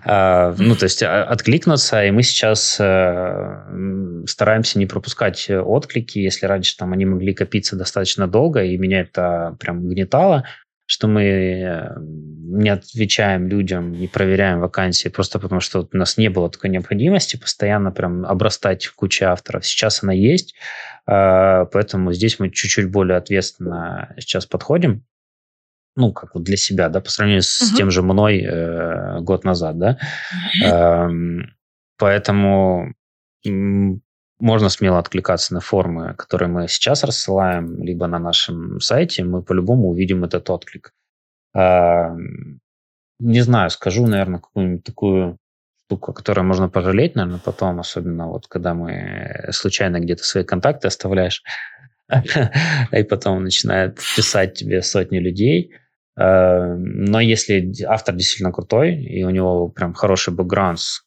А, ну, то есть а, откликнуться, и мы сейчас э, стараемся не пропускать отклики. Если раньше там они могли копиться достаточно долго, и меня это прям гнетало, что мы э, не отвечаем людям, не проверяем вакансии, просто потому что у нас не было такой необходимости постоянно прям обрастать в куче авторов. Сейчас она есть, поэтому здесь мы чуть-чуть более ответственно сейчас подходим. Ну, как вот для себя, да, по сравнению с uh-huh. тем же мной э, год назад, да. Э, поэтому можно смело откликаться на формы, которые мы сейчас рассылаем, либо на нашем сайте, мы по-любому увидим этот отклик. А, не знаю, скажу, наверное, какую-нибудь такую штуку, которую можно пожалеть, наверное, потом, особенно вот когда мы случайно где-то свои контакты оставляешь, и потом начинает писать тебе сотни людей. А, но если автор действительно крутой, и у него прям хороший бэкграунд с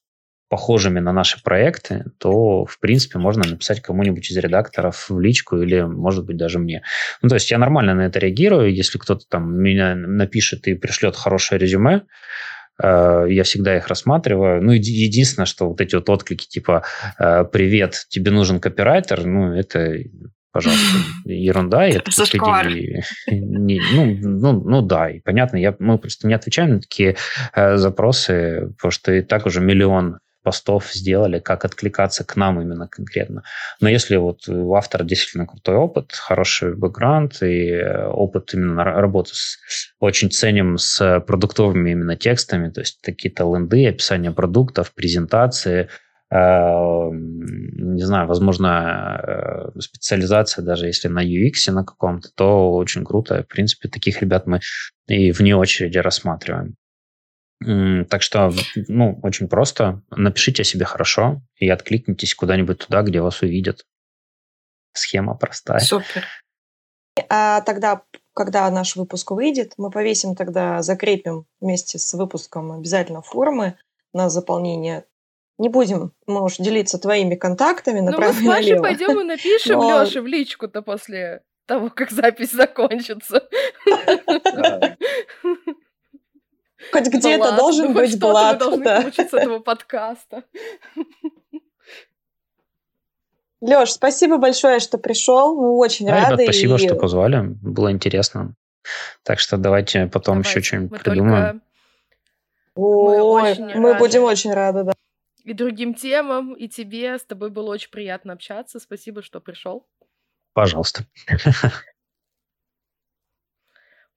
похожими на наши проекты, то, в принципе, можно написать кому-нибудь из редакторов в личку или, может быть, даже мне. Ну, то есть я нормально на это реагирую. Если кто-то там меня напишет и пришлет хорошее резюме, э, я всегда их рассматриваю. Ну, единственное, что вот эти вот отклики типа э, «Привет, тебе нужен копирайтер», ну, это пожалуйста, ерунда. Это последние... Не, ну, ну, ну да, и понятно, я, мы просто не отвечаем на такие э, запросы, потому что и так уже миллион постов сделали, как откликаться к нам именно конкретно. Но если вот у автора действительно крутой опыт, хороший бэкграунд и э, опыт именно работы с очень ценим с продуктовыми именно текстами, то есть какие-то ленды, описание продуктов, презентации, не знаю, возможно, э, специализация, даже если на UX на каком-то, то очень круто. В принципе, таких ребят мы и вне очереди рассматриваем. Так что, ну, очень просто. Напишите о себе хорошо и откликнитесь куда-нибудь туда, где вас увидят. Схема простая. Супер. А тогда, когда наш выпуск выйдет, мы повесим тогда, закрепим вместе с выпуском обязательно формы на заполнение не будем, можешь делиться твоими контактами направо ну, мы с Машей пойдем и напишем Но... Лёше в личку-то после того, как запись закончится. Хоть где-то должен быть блат. должны получить с этого подкаста. Лёш, спасибо большое, что пришел. Мы очень да, рады. Ребят, спасибо, и... что позвали. Было интересно. Так что давайте потом давайте. еще что-нибудь придумаем. Ой, мы, мы будем очень рады, да и другим темам, и тебе. С тобой было очень приятно общаться. Спасибо, что пришел. Пожалуйста.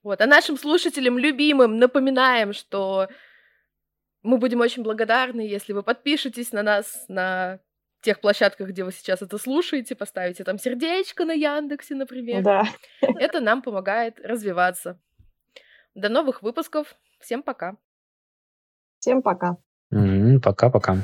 Вот. А нашим слушателям любимым напоминаем, что мы будем очень благодарны, если вы подпишетесь на нас на тех площадках, где вы сейчас это слушаете, поставите там сердечко на Яндексе, например. Да. Это нам помогает развиваться. До новых выпусков. Всем пока. Всем пока. Пока-пока.